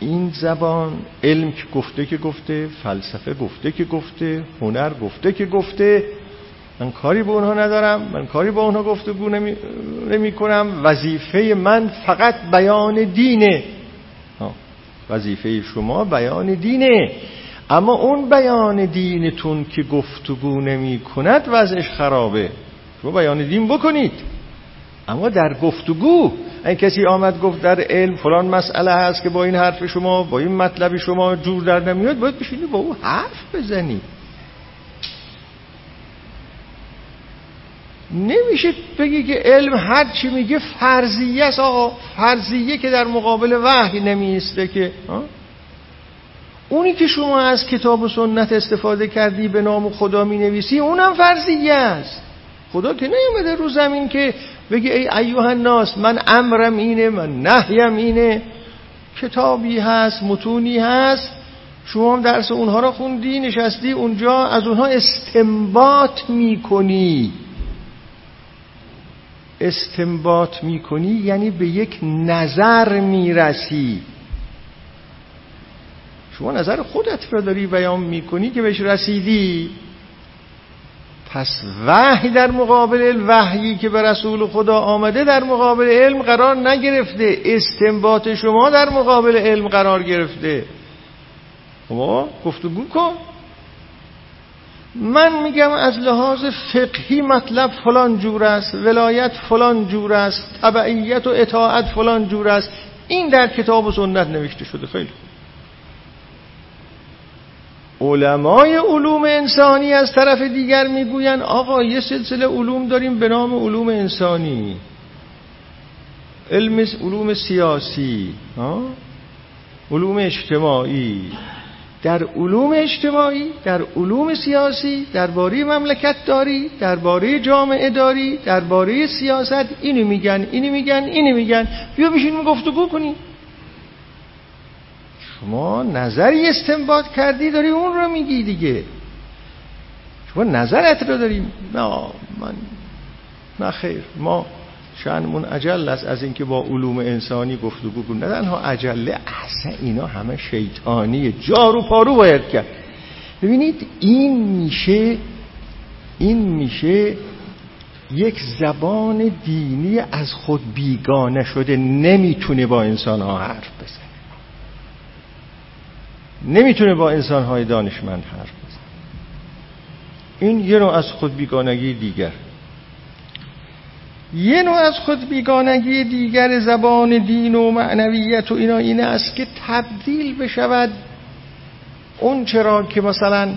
این زبان علم که گفته که گفته فلسفه گفته که گفته هنر گفته که گفته. من کاری به اونها ندارم. من کاری با اونها گفتگو نمی, نمی کنم وظیفه من فقط بیان دینه. وظیفه شما بیان دینه. اما اون بیان دینتون که گفتگو نمی کند وضعش خرابه. شما بیان دین بکنید. اما در گفتگو این کسی آمد گفت در علم فلان مسئله هست که با این حرف شما با این مطلب شما جور در نمیاد باید بشینی با او حرف بزنید. نمیشه بگی که علم هر چی میگه فرضیه است آقا. فرضیه که در مقابل وحی نمیسته که اونی که شما از کتاب و سنت استفاده کردی به نام خدا می نویسی اونم فرضیه است. خدا که نیومده رو زمین که بگی ای ایوه الناس من امرم اینه من نهیم اینه. کتابی هست متونی هست. شما هم درس اونها را خوندی نشستی اونجا از اونها استنباط می‌کنی. استنباط می‌کنی یعنی به یک نظر می‌رسی. شما نظر خودت را داری بیان می‌کنی که بهش رسیدی. پس وحی در مقابل وحیی که به رسول خدا آمده در مقابل علم قرار نگرفته. استنباط شما در مقابل علم قرار گرفته. خب گفتگو کن. من میگم از لحاظ فقهی مطلب فلان جور است ولایت فلان جور است تبعیت و اطاعت فلان جور است. این در کتاب و سنت نوشته شده. خیلی علمای علوم انسانی از طرف دیگر می‌گوین آقا یه سلسله علوم داریم به نام علوم انسانی. علم علوم سیاسی علوم اجتماعی. در علوم اجتماعی در علوم سیاسی درباره مملکت داری درباره جامعه داری درباره سیاست اینو میگن اینو میگن اینو میگن. بیا بشین گفتگو کنی شما نظری استنباط کردی داری اون رو میگی دیگه. شما نظرت رو داریم نه من نه خیر. ما شأنمون عجل است از اینکه با علوم انسانی گفتگو کنیم. نه تنها عجله اصلا اینا همه شیطانیه جارو پارو باید کرد. ببینید این میشه این میشه یک زبان دینی از خود بیگانه شده نمی‌تونه با انسان ها حرف بزنه. نمی‌تونه با انسان های دانشمند حرف بزنه. این یه نوع از خود بیگانگی دیگر. یه نوع از خود بیگانگی دیگر زبان دین و معنویت و اینا این است که تبدیل بشود. اون چرا که مثلا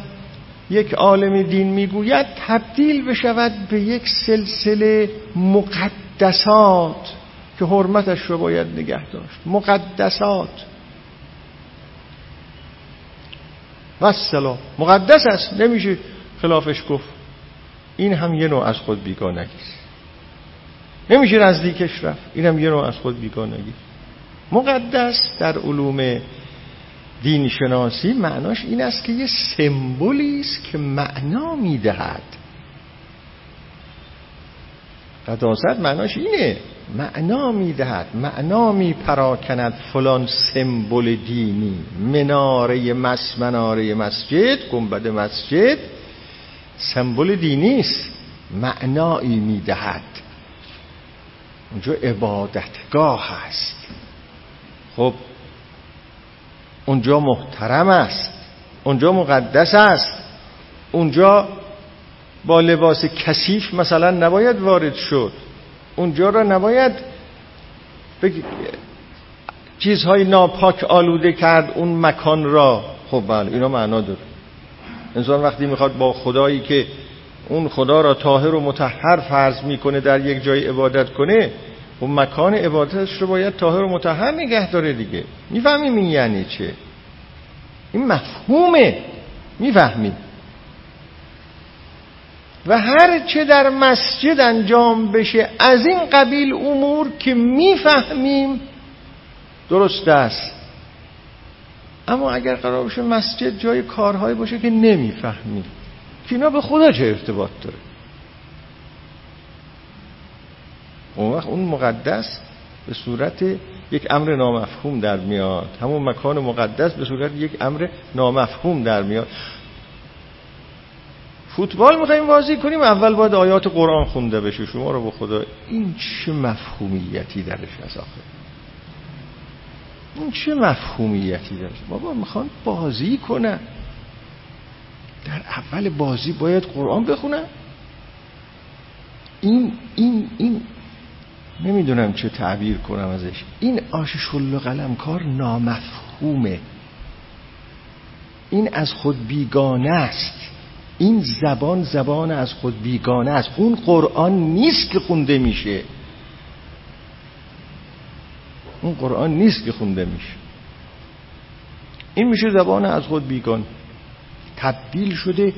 یک عالم دین می‌گوید تبدیل بشود به یک سلسله مقدسات که حرمتش رو باید نگه داشت. مقدسات. و سلام مقدس است. نمیشه خلافش گفت. این هم یه نوع از خود بیگانگی است. نمیشه نزدیکش رفت. اینم یه نوع از خود بیگانگی. مقدس در علوم دین شناسی معناش این است که یه سمبولی است که معنا می‌دهد. قداست معناش اینه. معنا می‌دهد. معنا میپراکند فلان سمبل دینی. مناره مس مناره مسجد گنبد مسجد. سمبل دینی است. معنایی می‌دهد. اونجا عبادتگاه هست خب اونجا محترم است. اونجا مقدس است. اونجا با لباس کثیف مثلا نباید وارد شد. اونجا را نباید چیزهای ناپاک آلوده کرد اون مکان را. خب بله اینا معنا داره. انسان وقتی می‌خواد با خدایی که اون خدا را طاهر و متحر فرض می‌کنه در یک جای عبادت کنه و مکان عبادتش رو باید طاهر و متحر نگه داره دیگه. می‌فهمیم این یعنی چه؟ این مفهومه. می‌فهمیم. و هر چه در مسجد انجام بشه از این قبیل امور که می‌فهمیم درست است. اما اگر قرار باشه مسجد جای کارهایی باشه که نمی‌فهمیم. که اینا به خدا چه ارتباط داره؟ اون وقت اون مقدس به صورت یک امر نامفهوم در میاد. همون مکان مقدس به صورت یک امر نامفهوم در میاد. فوتبال می‌خوایم بازی کنیم اول باید آیات قرآن خونده بشه. شما رو به خدا این چه مفهومیتی درش هست آخه؟ این چه مفهومیتی درش؟ بابا می‌خوان بازی کنن. در اول بازی باید قرآن بخونن این این این نمی‌دونم چه تعبیر کنم ازش. این آش شل و قلم کار نامفهومه. این از خود بیگانه است. این زبان زبان از خود بیگانه است. اون قرآن نیست که خونده میشه. اون قرآن نیست که خونده میشه. این میشه زبان از خود بیگانه. تبدیل شده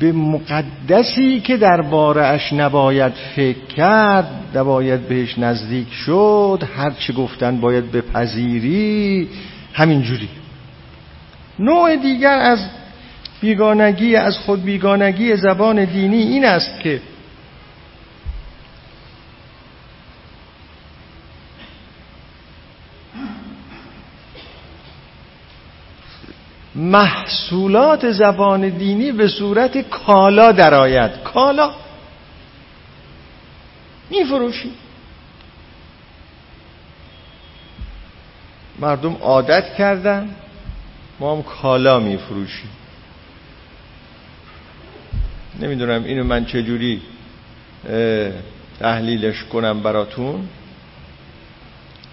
به مقدسی که در اش نباید فکر کرد نباید بهش نزدیک شد هر چه گفتن باید بپذیری. همینجوری نوع دیگر از بیگانگی از خود بیگانگی زبان دینی این است که محصولات زبان دینی به صورت کالا درآید. کالا. میفروشی. مردم عادت کردن ما هم کالا میفروشیم. نمی‌دونم اینو من چجوری تحلیلش کنم براتون.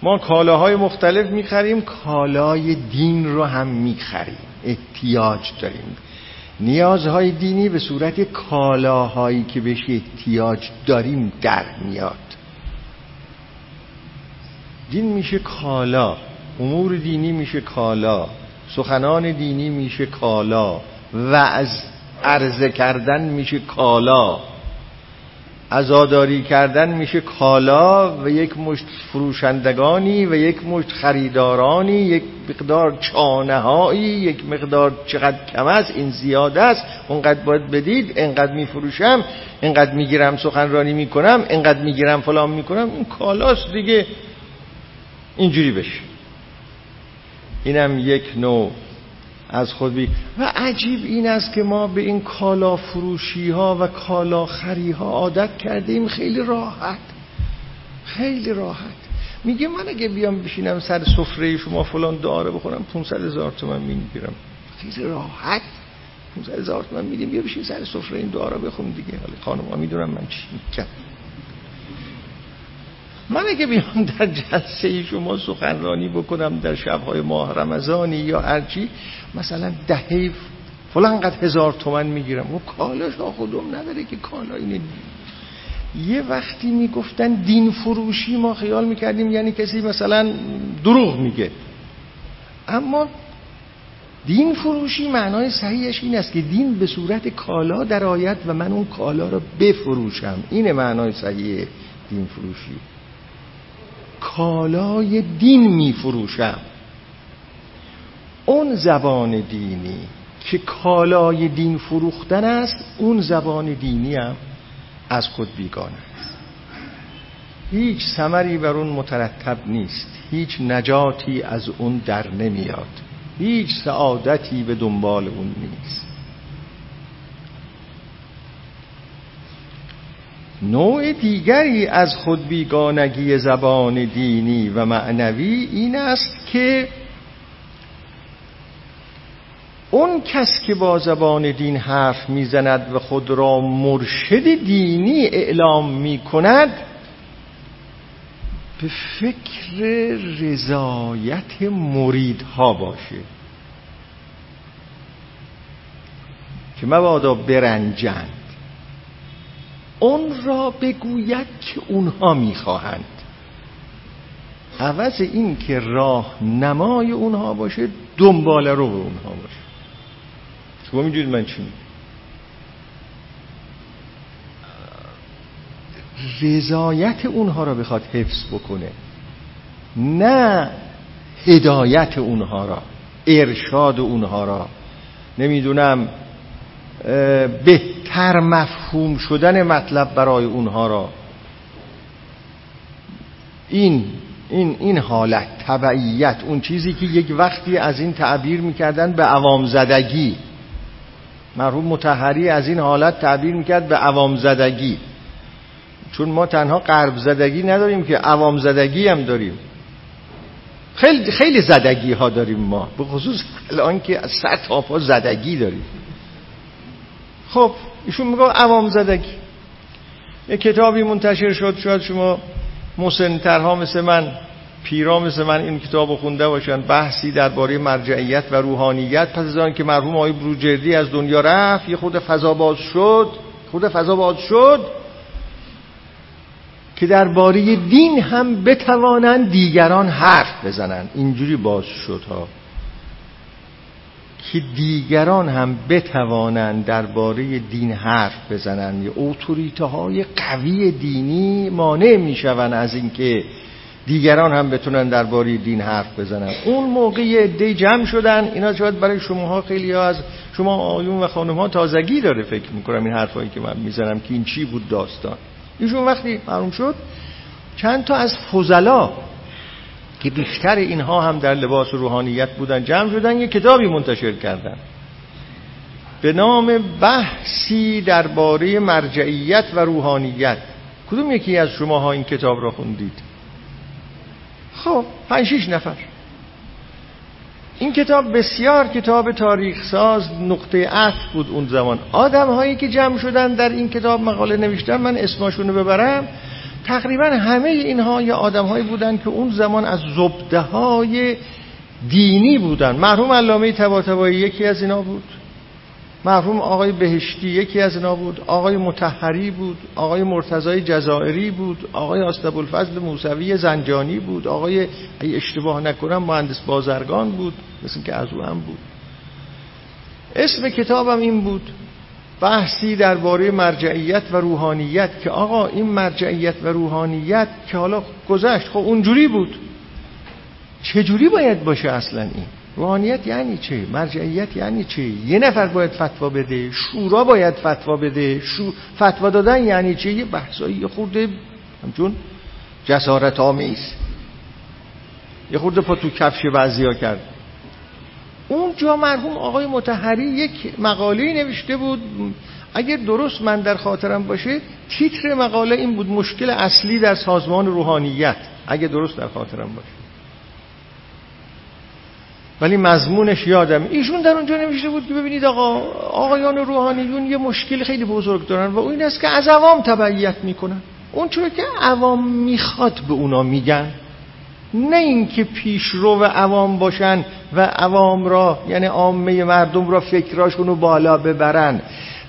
ما کالاهای مختلف می‌خریم کالای دین رو هم می‌خریم. احتیاج داریم. نیازهای دینی به صورت کالاهایی که بهش احتیاج داریم در میاد. دین میشه کالا امور دینی میشه کالا سخنان دینی میشه کالا وعظ عرضه کردن میشه کالا. ازاداری کردن میشه کالا و یک مشت فروشندگانی و یک مشت خریدارانی یک مقدار چانهایی یک مقدار چقدر کم است این زیاده است. اونقدر باید بدید انقدر میفروشم انقدر می‌گیرم سخنرانی می‌کنم انقدر می‌گیرم فلان می‌کنم. این کالاست دیگه. اینجوری بشه. اینم یک نوع از خود بی و عجیب این است که ما به این کالا فروشی ها و کالا خری ها عادت کردیم. خیلی راحت. خیلی راحت. میگه من اگه بیام بشینم سر سفره شما فلان داره بخورم 500 هزار تومن می‌گیرم. خیلی راحت. 500 هزار تومن میدیم بیا بشین سر سفره این دعا بخون دیگه. حالا خانم می‌دونم من چی میگم. من اگه بیام در جلسه شما سخنرانی بکنم در شبهای ماه رمضانی یا هرچی مثلا دهه فلان قد هزار تومن می‌گیرم. و کالاش خودم نداره که کالا اینه. یه وقتی می‌گفتن دین فروشی ما خیال می‌کردیم یعنی کسی مثلا دروغ میگه. اما دین فروشی معنای صحیحش این است که دین به صورت کالا در آید و من اون کالا رو بفروشم. اینه معنای صحیح دین فروشی. کالای دین میفروشم. اون زبان دینی که کالای دین فروختن است اون زبان دینی هم از خود بیگانه است. هیچ سمری بر اون مترتب نیست. هیچ نجاتی از اون در نمیاد. هیچ سعادتی به دنبال اون نیست. نوع دیگری از خود بیگانگی زبان دینی و معنوی این است که اون کس که با زبان دین حرف می‌زند و خود را مرشد دینی اعلام می کند به فکر رضایت مریدها باشه که مبادا برنجند. اون را بگوید که اونها می‌خواهند. عوض این که راه نمای اونها باشه دنبال رو به اونها باشه. شما می‌دونید من چی رضایت اونها را بخواد حفظ بکنه نه هدایت اونها را ارشاد اونها را. نمی‌دونم بهتر مفهوم شدن مطلب برای اونها را. این این این حالت تبعیت اون چیزی که یک وقتی از این تعبیر می‌کردن به عوام زدگی مرحوم متحری از این حالت تعبیر می‌کرد به عوام زدگی چون ما تنها قرب زدگی نداریم که عوام زدگی هم داریم. خیلی خیلی زدگی ها داریم ما به خصوص الان که از سر تا زدگی داریم. خب ایشون میگه عوام زدگی یه کتابی منتشر شد شاید شما مسنترها مثل من پیرا مثل من این کتاب خونده باشن بحثی درباره مرجعیت و روحانیت. پس از که مرحوم آقای بروجردی از دنیا رفت یه خود فضا باز شد خود فضا باز شد که درباره دین هم بتوانند دیگران حرف بزنند. اینجوری باز شد ها. که دیگران هم بتوانند درباره دین حرف بزنند. یا اتوریته های قوی دینی مانع می‌شوند از اینکه دیگران هم بتونن درباره دین حرف بزنن. اون موقع دی جمع شدن اینا شاید برای شماها خیلی ها از شما آیون و خانم ها تازگی داره فکر می‌کنم این حرفایی که من می‌زنم که این چی بود داستان. ایشون وقتی معلوم شد چند تا از فضلا که بیشتر اینها هم در لباس روحانیت بودن جمع شدن یه کتابی منتشر کردن. به نام بحثی درباره مرجعیت و روحانیت. کدوم یکی از شماها این کتاب را خوندید؟ خب پنج شیش نفر. این کتاب بسیار کتاب تاریخ ساز نقطه عطف بود اون زمان. آدم هایی که جمع شدن در این کتاب مقاله نوشتن من اسماشونو ببرم. تقریبا همه اینها یا آدم هایی بودن که اون زمان از زبده های دینی بودن. مرحوم علامه طباطبایی یکی از اینا بود. مرحوم آقای بهشتی یکی از اینا بود آقای متحری بود آقای مرتضای جزائری بود آقای آستبالفضل موسوی زنجانی بود آقای ای اشتباه نکنم مهندس بازرگان بود مثل که از او هم بود. اسم کتابم این بود بحثی درباره مرجعیت و روحانیت که آقا این مرجعیت و روحانیت که حالا گذشت خب اونجوری بود. چجوری باید باشه اصلا این؟ روحانیت یعنی چه مرجعیت یعنی چه یه نفر باید فتوا بده شورا باید فتوا بده. شو... فتوا دادن یعنی چه یه بحثایی خورده همچون جسارت آمیز. یه خورده پا تو کفش ها کرد. اونجا مرحوم آقای متحری یک مقاله نوشته بود. اگر درست من در خاطرم باشه تیتر مقاله این بود مشکل اصلی در سازمان روحانیت. اگه درست در خاطرم باشه. ولی مضمونش یادم. ایشون در اونجا نوشته بود که ببینید آقا آقایان روحانیون یه مشکل خیلی بزرگ دارن و این است که از عوام تبعیت می‌کنن. اون چون که عوام می‌خواد به اونا میگن نه اینکه پیشرو عوام باشن و عوام را یعنی عامه مردم را فکراشون رو بالا ببرن.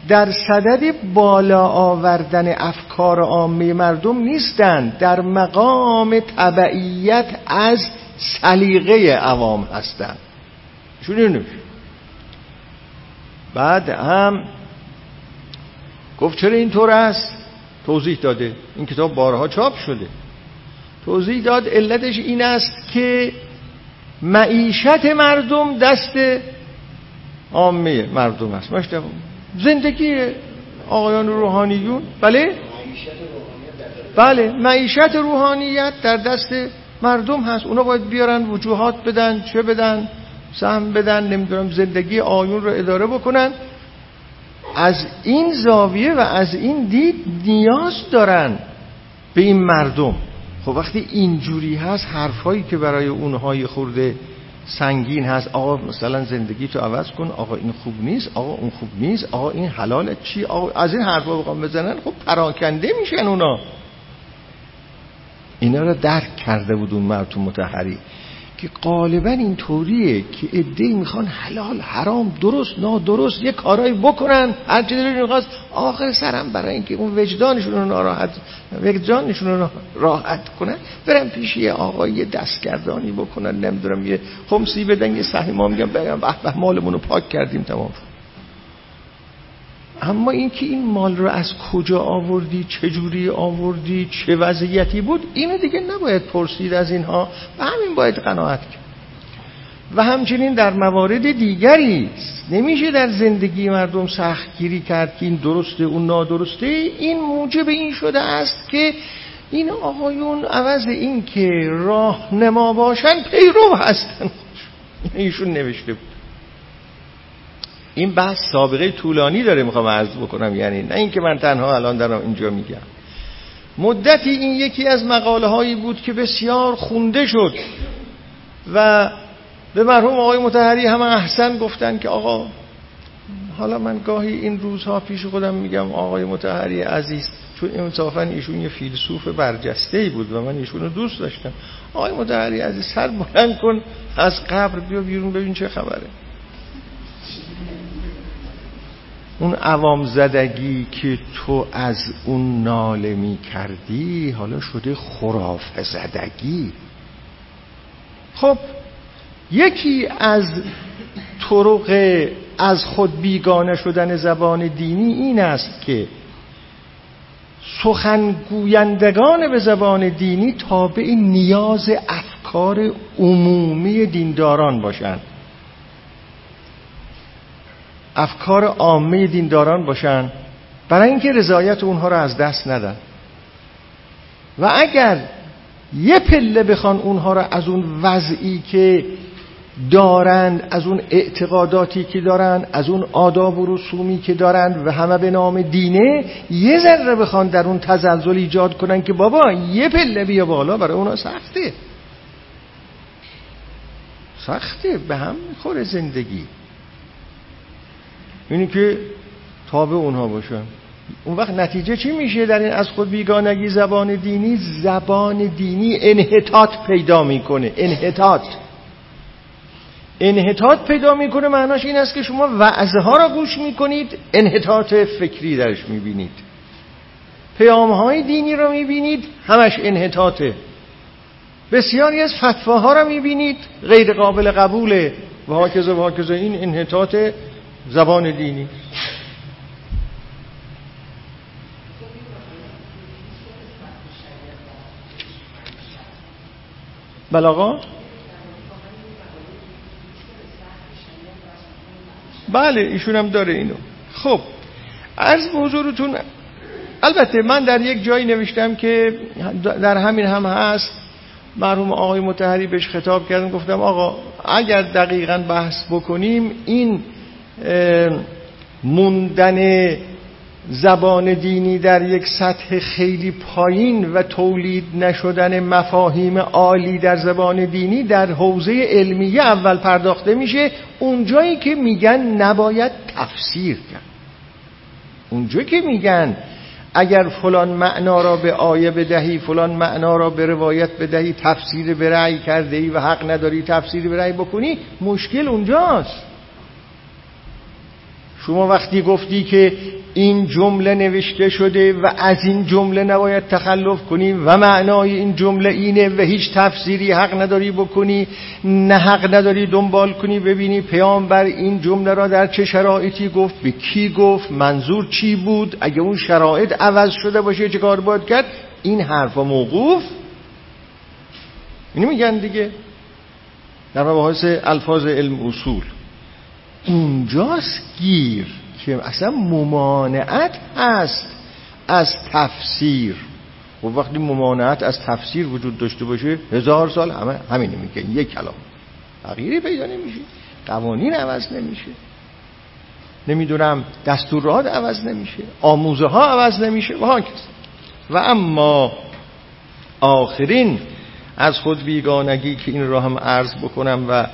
در صدد بالا آوردن افکار عامه مردم نیستند در مقام تبعیت از سلیقه عوام هستند چون بعد هم گفت چرا اینطور است؟ توضیح داده. این کتاب بارها چاپ شده. توضیح داد علتش این است که معیشت مردم دست عامه مردم است. زندگی آقایان روحانیون. بله؟ بله معیشت روحانیت در دست مردم هست اونا باید بیارن وجوهات بدن چه بدن سهم بدن نمی‌دونم زندگی آیون رو اداره بکنن. از این زاویه و از این دید نیاز دارن به این مردم. خب وقتی اینجوری هست حرفایی که برای اونهای خورده سنگین هست آقا مثلا زندگی تو عوض کن آقا این خوب نیست آقا اون خوب نیست آقا این حلاله چی آقا از این حرفا بخوام بزنن خب پراکنده میشن اونا. اینا رو درک کرده بود اون مرتون متحری که غالبا این طوریه که ادهی می‌خوان حلال حرام درست نادرست یه کارایی بکنن هر چی دلشون می‌خواست آخر سرم برای اینکه اون وجدانشون رو ناراحت وجدانشون رو راحت کنن برن پیش یه آقای دستگردانی بکنن نمی‌دونم یه خمسی بدن یه سهی میگم بگم به مالمون رو پاک کردیم تمام اما اینکه این مال رو از کجا آوردی چجوری آوردی چه وضعیتی بود اینو دیگه نباید پرسید از اینها و همین باید قناعت کرد. و همچنین در موارد دیگری نمیشه در زندگی مردم سختگیری کرد که این درسته اون نادرسته. این موجب این شده است که این آقایون عوض این که راهنما باشن پیرو هستن. ایشون نوشته بود. این بحث سابقه طولانی داره می‌خوام عرض بکنم. یعنی نه اینکه من تنها الان دارم اینجا میگم. مدتی این یکی از مقاله هایی بود که بسیار خونده شد و به مرحوم آقای متحری همه احسن گفتن که آقا حالا من گاهی این روزها پیش خودم میگم آقای متحری عزیز چون انصافا ایشون یه فیلسوف برجسته ای بود و من ایشون رو دوست داشتم. آقای متحری عزیز سر بلند کن از قبر بیا بیرون ببین چه خبره. اون عوام زدگی که تو از اون ناله می کردی حالا شده خراف زدگی. خب یکی از طرق از خود بیگانه شدن زبان دینی این است که سخنگویندگان به زبان دینی تابع نیاز افکار عمومی دینداران باشند. افکار عامه دینداران باشن برای اینکه رضایت اونها رو از دست ندن. و اگر یه پله بخوان اونها رو از اون وضعی که دارند از اون اعتقاداتی که دارند از اون آداب و رسومی که دارند و همه به نام دینه یه ذره بخوان در اون تزلزل ایجاد کنن که بابا یه پله بیا بالا برای اونا سخته. سخته به هم می‌خوره زندگی. اینی که تابع اونها باشن اون وقت نتیجه چی میشه در این از خود بیگانگی زبان دینی؟ زبان دینی انحطاط پیدا می‌کنه. انحطاط. انحطاط پیدا می‌کنه معناش این است که شما وعظه ها را گوش می‌کنید انحطاط فکری درش می‌بینید. پیام های دینی را می‌بینید همش انحطاطه بسیاری از فتواها را می‌بینید غیر قابل قبوله. و هاکزه و هاکزه این انحطاط زبان دینی. بلاغا بله ایشون هم داره اینو. خب عرض به البته من در یک جایی نوشتم که در همین هم هست. مرحوم آقای متحری بهش خطاب کردم گفتم آقا اگر دقیقا بحث بکنیم این موندن زبان دینی در یک سطح خیلی پایین و تولید نشدن مفاهیم عالی در زبان دینی در حوزه علمیه اول پرداخته میشه اونجایی که میگن نباید تفسیر کرد. اونجایی که میگن اگر فلان معنا را به آیه بدهی فلان معنا را به روایت بدهی تفسیر به رأی کرده ای و حق نداری تفسیر به بکنی مشکل اونجاست. شما وقتی گفتی که این جمله نوشته شده و از این جمله نباید تخلف کنی و معنای این جمله اینه و هیچ تفسیری حق نداری بکنی نه حق نداری دنبال کنی ببینی پیامبر این جمله را در چه شرایطی گفت به کی گفت منظور چی بود اگه اون شرایط عوض شده باشه چه کار باید کرد؟ این حرف و موقوف. اینو میگن دیگه. در مباحث الفاظ علم اصول. اونجاست گیر که اصلا ممانعت هست از تفسیر. و وقتی ممانعت از تفسیر وجود داشته باشه هزار سال همه همین میگه یک کلام. تغییری پیدا نمیشه قوانین عوض نمیشه. نمی‌دونم دستورات عوض نمیشه آموزه ها عوض نمیشه و و اما آخرین از خود بیگانگی که این را هم عرض بکنم و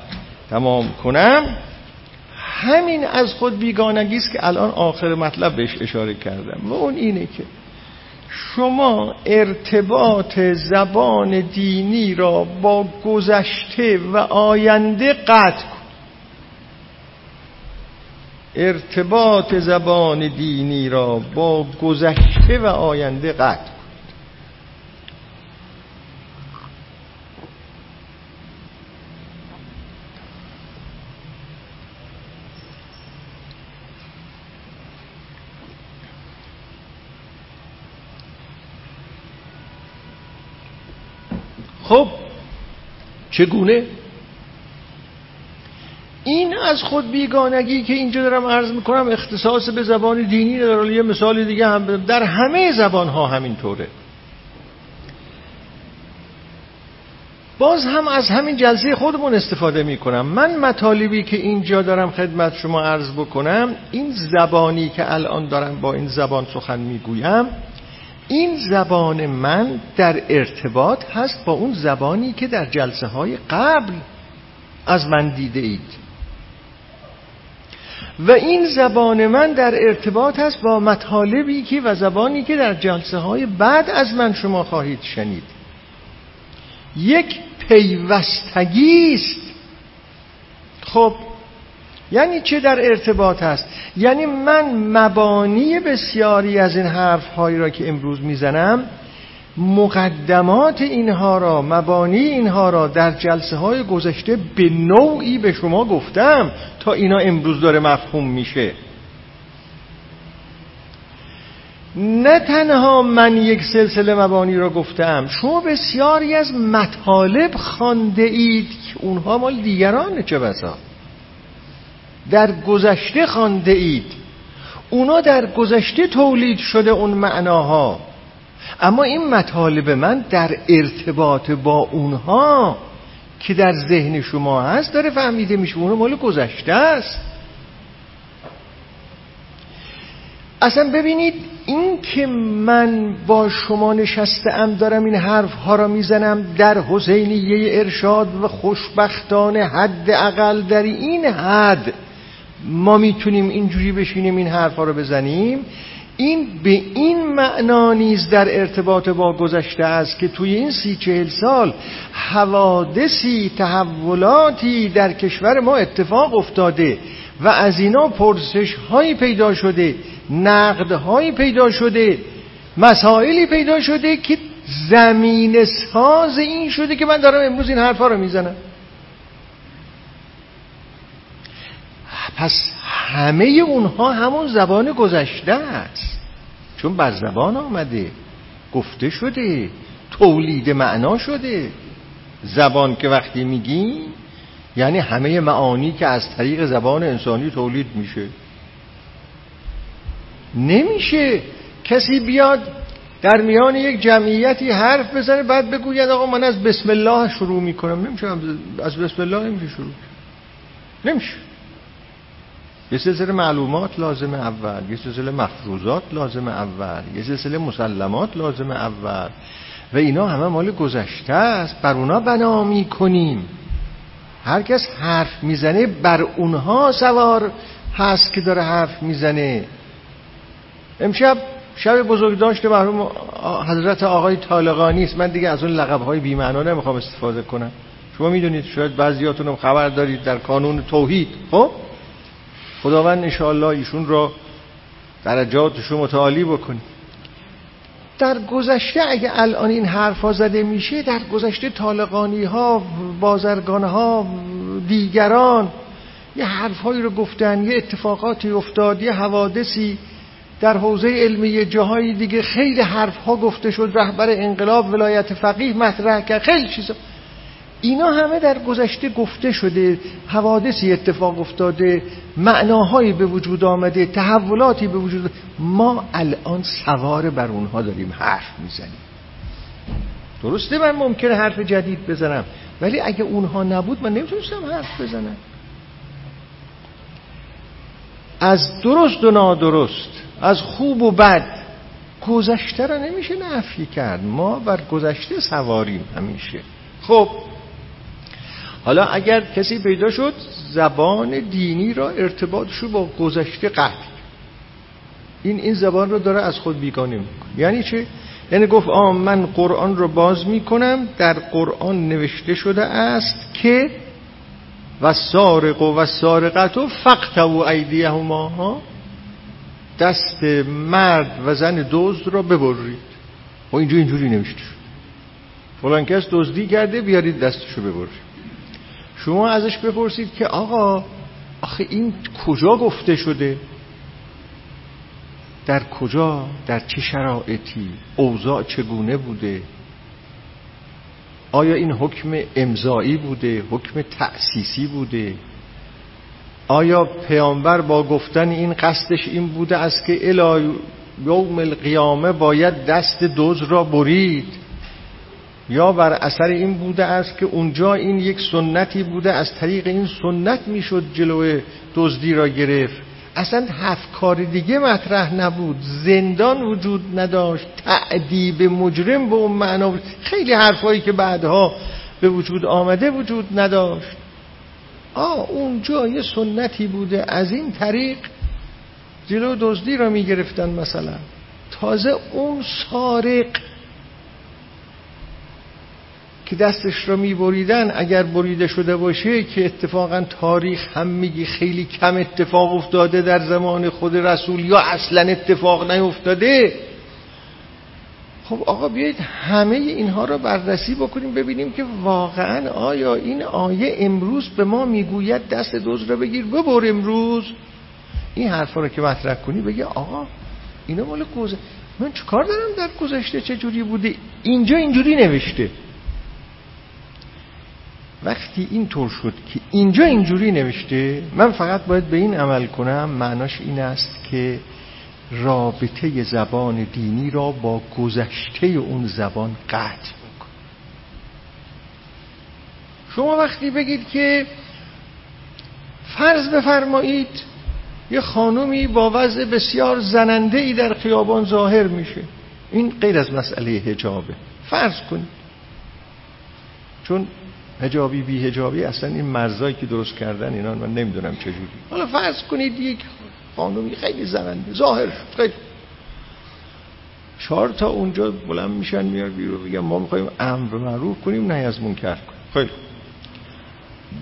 تمام کنم همین از خود بیگانگی است که الان آخر مطلب بهش اشاره کردم و اون اینه که شما ارتباط زبان دینی را با گذشته و آینده قطع کن. ارتباط زبان دینی را با گذشته و آینده قطع خب چگونه؟ این از خود بیگانگی که اینجا دارم عرض می‌کنم اختصاص به زبان دینی نداره. یه مثال دیگه هم بدم در همه زبان ها همینطوره. باز هم از همین جلسه خودمون استفاده می‌کنم. من مطالبی که اینجا دارم خدمت شما عرض بکنم این زبانی که الان دارم با این زبان سخن می‌گویم این زبان من در ارتباط هست با اون زبانی که در جلسه های قبل از من دیده اید. و این زبان من در ارتباط هست با مطالبی که و زبانی که در جلسه های بعد از من شما خواهید شنید. یک پیوستگی است. خب یعنی چه در ارتباط هست یعنی من مبانی بسیاری از این حرف هایی را که امروز می‌زنم مقدمات اینها را مبانی اینها را در جلسه های گذشته به نوعی به شما گفتم تا اینا امروز داره مفهوم میشه. نه تنها من یک سلسله مبانی را گفتم شما بسیاری از مطالب خانده اید که اونها مال دیگران چه بسا؟ در گذشته خانده اید. اونا در گذشته تولید شده اون معناها. اما این مطالب من در ارتباط با اونها که در ذهن شما هست داره فهمیده میشه اونها مال گذشته است. اصلا ببینید این که من با شما نشستم دارم این حرف ها را می‌زنم در حسینیه ارشاد و خوشبختانه حد اقل در این حد ما می‌تونیم اینجوری بشینیم این حرفا رو بزنیم. این به این معنا نیز در ارتباط با گذشته است که توی این سی چهل سال حوادثی تحولاتی در کشور ما اتفاق افتاده و از اینا پرسش هایی پیدا شده نقد هایی پیدا شده مسائلی پیدا شده که زمین ساز این شده که من دارم امروز این حرفا رو می‌زنم. پس همه اونها همون زبان گذشته است. چون بر زبان آمده گفته شده تولید معنا شده. زبان که وقتی میگی یعنی همه معانی که از طریق زبان انسانی تولید میشه. نمیشه کسی بیاد در میان یک جمعیتی حرف بزنه بعد بگوید آقا من از بسم الله شروع می‌کنم. نمیشه از بسم الله نمیشه شروع. نمیشه. یه سلسله معلومات لازم اول یه سلسله مفروضات لازم اول یه سلسله مسلمات لازم اول. و اینا همه مال گذشته است بر اونا بنا می‌کنیم. هر کس حرف می‌زنه بر اونها سوار هست که داره حرف می‌زنه. امشب شب بزرگ داشته مرحوم حضرت آقای طالقانی است. من دیگه از اون لقب های بی‌معنا نمی‌خوام استفاده کنم. شما می‌دونید شاید بعضیاتون هم خبر دارید در قانون توحید خب؟ خداوند انشاءالله ایشون را درجاتش رو متعالی بکنید در گذشته اگه الان این حرفا زده میشه در گذشته طالقانی ها بازرگان ها دیگران یه حرفهایی رو گفتن یه اتفاقاتی افتاد یه حوادثی در حوزه علمی جاهای دیگه خیلی حرف ها گفته شد رهبر انقلاب ولایت فقیه مطرح کرد خیلی چیزا. اینا همه در گذشته گفته شده حوادثی اتفاق افتاده معناهایی به وجود آمده تحولاتی به وجود ما الان سوار بر اونها داریم حرف می‌زنیم. درسته من ممکنه حرف جدید بزنم ولی اگه اونها نبود من نمی‌تونستم حرف بزنم. از درست و نادرست از خوب و بد گذشته را نمیشه نفی کرد. ما بر گذشته سواریم همیشه. خب حالا اگر کسی پیدا شد زبان دینی را ارتباطش با گذشته قطع این این زبان رو داره از خود بیگانه می‌کنه. یعنی چه یعنی گفت آ من قرآن رو باز می‌کنم در قرآن نوشته شده است که و سارق و سارقت و فقط و ایدیهما ها دست مرد و زن دزد را ببرید. و اینجا اینجوری نوشته شد فلان کس دزدی کرده بیارید دستشو ببرید. شما ازش بپرسید که آقا آخه این کجا گفته شده؟ در کجا؟ در چه شرایطی؟ اوضاع چگونه بوده؟ آیا این حکم امضایی بوده؟ حکم تأسیسی بوده؟ آیا پیامبر با گفتن این قصدش این بوده است که الی یوم القیامه باید دست دوز را برید؟ یا بر اثر این بوده است که اونجا این یک سنتی بوده از طریق این سنت می‌شد جلو دزدی را گرفت. اصلا هفت کار دیگه مطرح نبود. زندان وجود نداشت. تعدیب مجرم به اون معنا بود. خیلی حرفایی که بعدها به وجود آمده وجود نداشت. آ اونجا یه سنتی بوده. از این طریق جلو دزدی را می‌گرفتن مثلا. تازه اون سارق که دستش را میبریدن اگر بریده شده باشه که اتفاقا تاریخ هم میگی خیلی کم اتفاق افتاده در زمان خود رسول یا اصلا اتفاق نیفتاده. خب آقا بیایید همه اینها را بررسی بکنیم ببینیم که واقعا آیا این آیه امروز به ما می‌گوید دست دوز را بگیر ببر امروز؟ این حرفا رو که مطرح کنی بگی آقا اینا مال گذشته من چیکار دارم در گذشته؟ چه جوری بوده؟ اینجا اینجوری نوشته. وقتی این طور شد که اینجا اینجوری نوشته من فقط باید به این عمل کنم معناش این است که رابطه زبان دینی را با گذشته اون زبان قطع میکن شما وقتی بگید که فرض بفرمایید یه خانومی با وضع بسیار زننده ای در خیابان ظاهر میشه. این غیر از مسئله هجابه فرض کنید. چون هجابی بی هجابی اصلا این مرزایی که درست کردن اینا من نمی‌دونم چجوری حالا فرض کنید یک خانومی خیلی زننده ظاهر خیلی. چهار تا اونجا بلند میشن میار بیرون میگن ما می‌خوایم امر معروف کنیم نه از منکر کنیم. خیلی.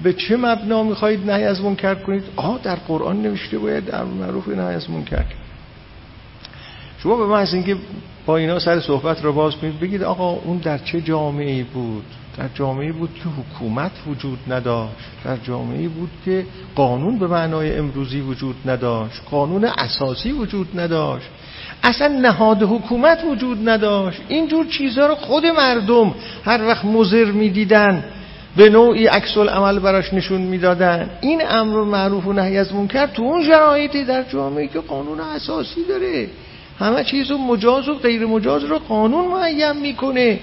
به چه مبنا می‌خواهید نه از منکر کنید؟ آه در قرآن نوشته باید امر معروف نه از منکر کنید شما به محض اینکه با اینا سر صحبت رو باز کنید بگید آقا اون در چه جامعه بود؟ در جامعه بود که حکومت وجود نداشت. در جامعه بود که قانون به معنای امروزی وجود نداشت. قانون اساسی وجود نداشت. اصلا نهاد حکومت وجود نداشت. اینجور چیزها رو خود مردم هر وقت مزر می‌دیدن به نوعی عکس عمل براش نشون می‌دادن. این امر معروف و نهی از منکر تو اون شرایطی در جامعه که قانون اساسی داره. همه چیز و مجاز و غیر مجاز رو قانون معین می‌کنه.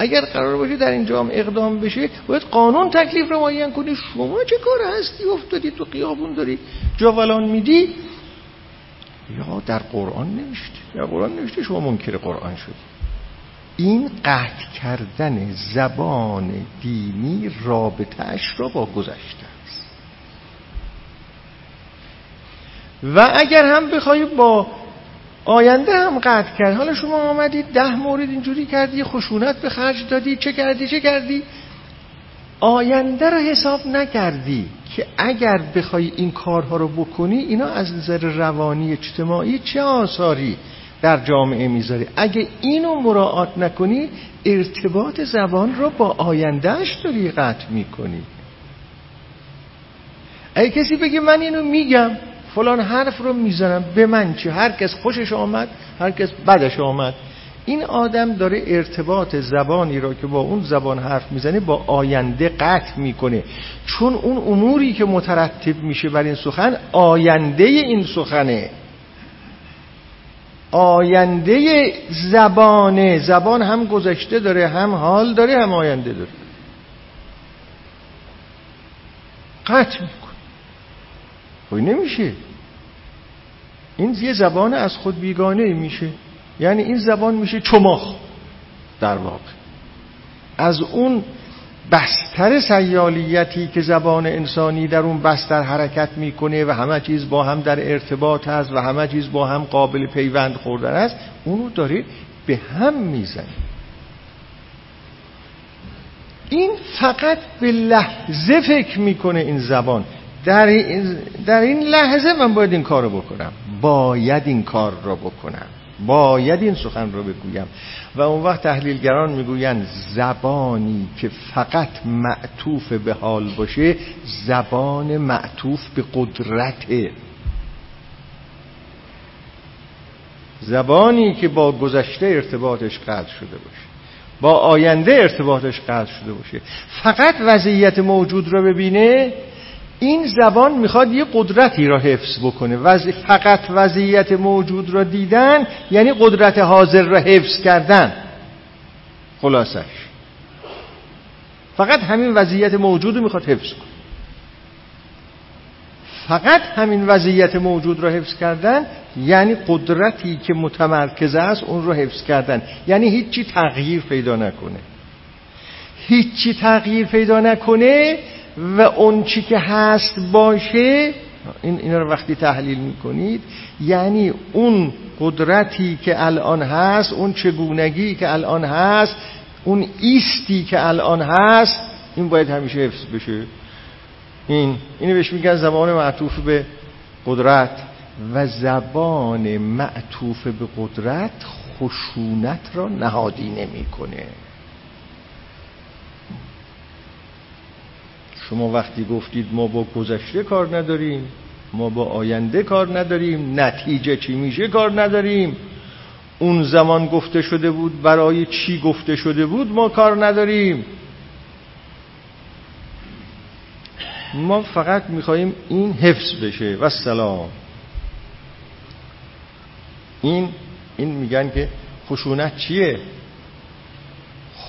اگر قرار باشه در این جامعه اقدام بشه باید قانون تکلیف رو معین کنی. شما چه کار هستی؟ افتادی تو قیابون داری جاولان میدی؟ یا در قرآن نوشته در قرآن نوشته شما منکر قرآن شدی. این قطع کردن زبان دینی رابطهش را با گذشته است. و اگر هم بخوای با آینده هم قطع کرد. حالا شما آمدید ده مورد اینجوری کردی خشونت به خرج دادی چه کردی چه کردی؟ آینده را حساب نکردی که اگر بخوای این کارها رو بکنی اینا از نظر روانی اجتماعی چه آثاری در جامعه می‌ذاره؟ اگه اینو مراعات نکنی ارتباط زبان رو با آیندهش داری قطع می‌کنی. اگه کسی بگه من اینو میگم فلان حرف رو می‌زنم به من چه هر کس خوشش آمد هر کس بدش آمد. این آدم داره ارتباط زبانی را که با اون زبان حرف می‌زنه با آینده قطع می‌کنه. چون اون اموری که مترتب میشه بر این سخن آینده این سخنه. آینده زبانه. زبان هم گذشته داره هم حال داره هم آینده داره. قطع می‌کنه. خب نمیشه. این یه زبان از خود بیگانه میشه. یعنی این زبان میشه چماخ در واقع. از اون بستر سیالیتی که زبان انسانی در اون بستر حرکت می‌کنه و همه چیز با هم در ارتباط هست و همه چیز با هم قابل پیوند خوردن است اونو داره به هم می‌زنه. این فقط به لحظه فکر می‌کنه این زبان. در این, در این لحظه من باید این کار رو بکنم. باید این کار رو بکنم. باید این سخن رو بگویم. و اون وقت تحلیلگران می‌گویند زبانی که فقط معطوف به حال باشه زبان معطوف به قدرته. زبانی که با گذشته ارتباطش قطع شده باشه با آینده ارتباطش قطع شده باشه. فقط وضعیت موجود رو ببینه این زبان می‌خواد یه قدرتی را حفظ بکنه. وز... فقط وضعیت موجود را دیدن یعنی قدرت حاضر را حفظ کردن. خلاصش. فقط همین وضعیت موجود رو می‌خواد حفظ کنه. فقط همین وضعیت موجود را حفظ کردن یعنی قدرتی که متمرکز است اون رو حفظ کردن. یعنی هیچی تغییر پیدا نکنه. هیچی تغییر پیدا نکنه و اون چی که هست باشه این اینا رو وقتی تحلیل می‌کنید یعنی اون قدرتی که الان هست اون چگونگی که الان هست اون ایستی که الان هست این باید همیشه حفظ بشه. این اینو بهش میگن زبان معطوف به قدرت. و زبان معطوف به قدرت خشونت را نهادی نمی‌کنه. شما وقتی گفتید ما با گذشته کار نداریم ما با آینده کار نداریم نتیجه چی میشه کار نداریم. اون زمان گفته شده بود برای چی گفته شده بود ما کار نداریم. ما فقط میخواییم این حفظ بشه. و سلام این این میگن که خشونت چیه؟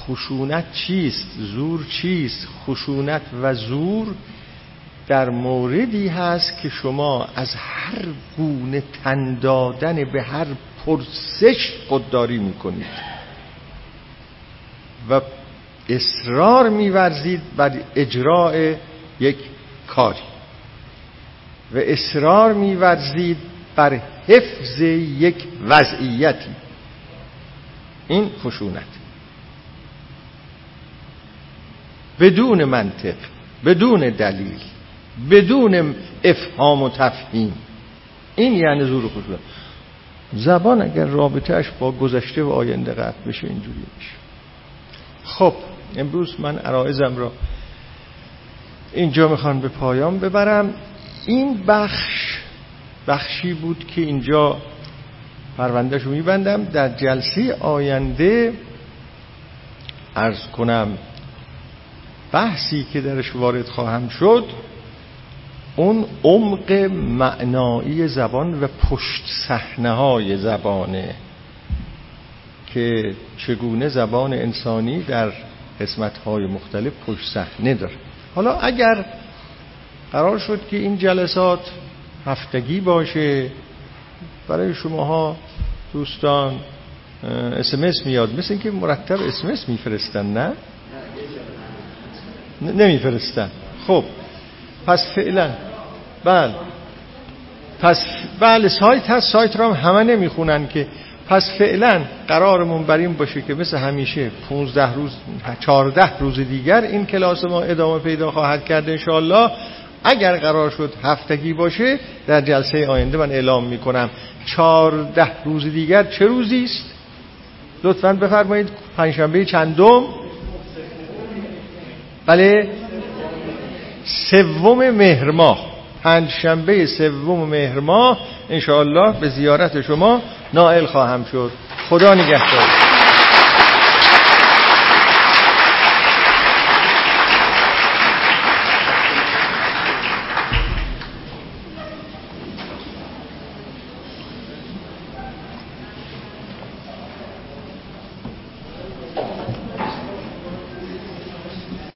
خشونت چیست؟ زور چیست؟ خشونت و زور در موردی هست که شما از هر گونه تن دادن به هر پرسش خودداری می‌کنید. و اصرار میورزید بر اجراع یک کاری. و اصرار میورزید بر حفظ یک وضعیتی. این خشونت. بدون منطق بدون دلیل بدون افهام و تفهیم. این یعنی زور زبان اگر رابطهش با گذشته و آینده قطع بشه اینجوری میشه. خب امروز من عرائزم را اینجا می‌خوان به پایان ببرم. این بخش بخشی بود که اینجا پروندهشو میبندم. در جلسه آینده ارز کنم بحثی که درش وارد خواهم شد اون عمق معنایی زبان و پشت صحنه های زبانه که چگونه زبان انسانی در قسمت های مختلف پشت صحنه داره. حالا اگر قرار شد که این جلسات هفتگی باشه برای شماها دوستان اسمس میاد مثل اینکه مرتب اسمس میفرستن نه؟ نمیفرستن. خب پس فعلا بله. پس بله سایت هست سایت را هم همه نمی‌خونن که پس فعلا قرارمون بر این باشه که مثل همیشه 15 روز 14 روز دیگر این کلاس ما ادامه پیدا خواهد کرد انشاءالله. اگر قرار شد هفتگی باشه در جلسه آینده من اعلام می‌کنم 14 روز دیگر چه روزی است؟ لطفا بفرمایید پنجشنبه چندم؟ بله. سوم مهر ماه. پنجشنبه سوم مهر ماه. انشاءالله به زیارت شما نائل خواهم شد. خدا نگهدار.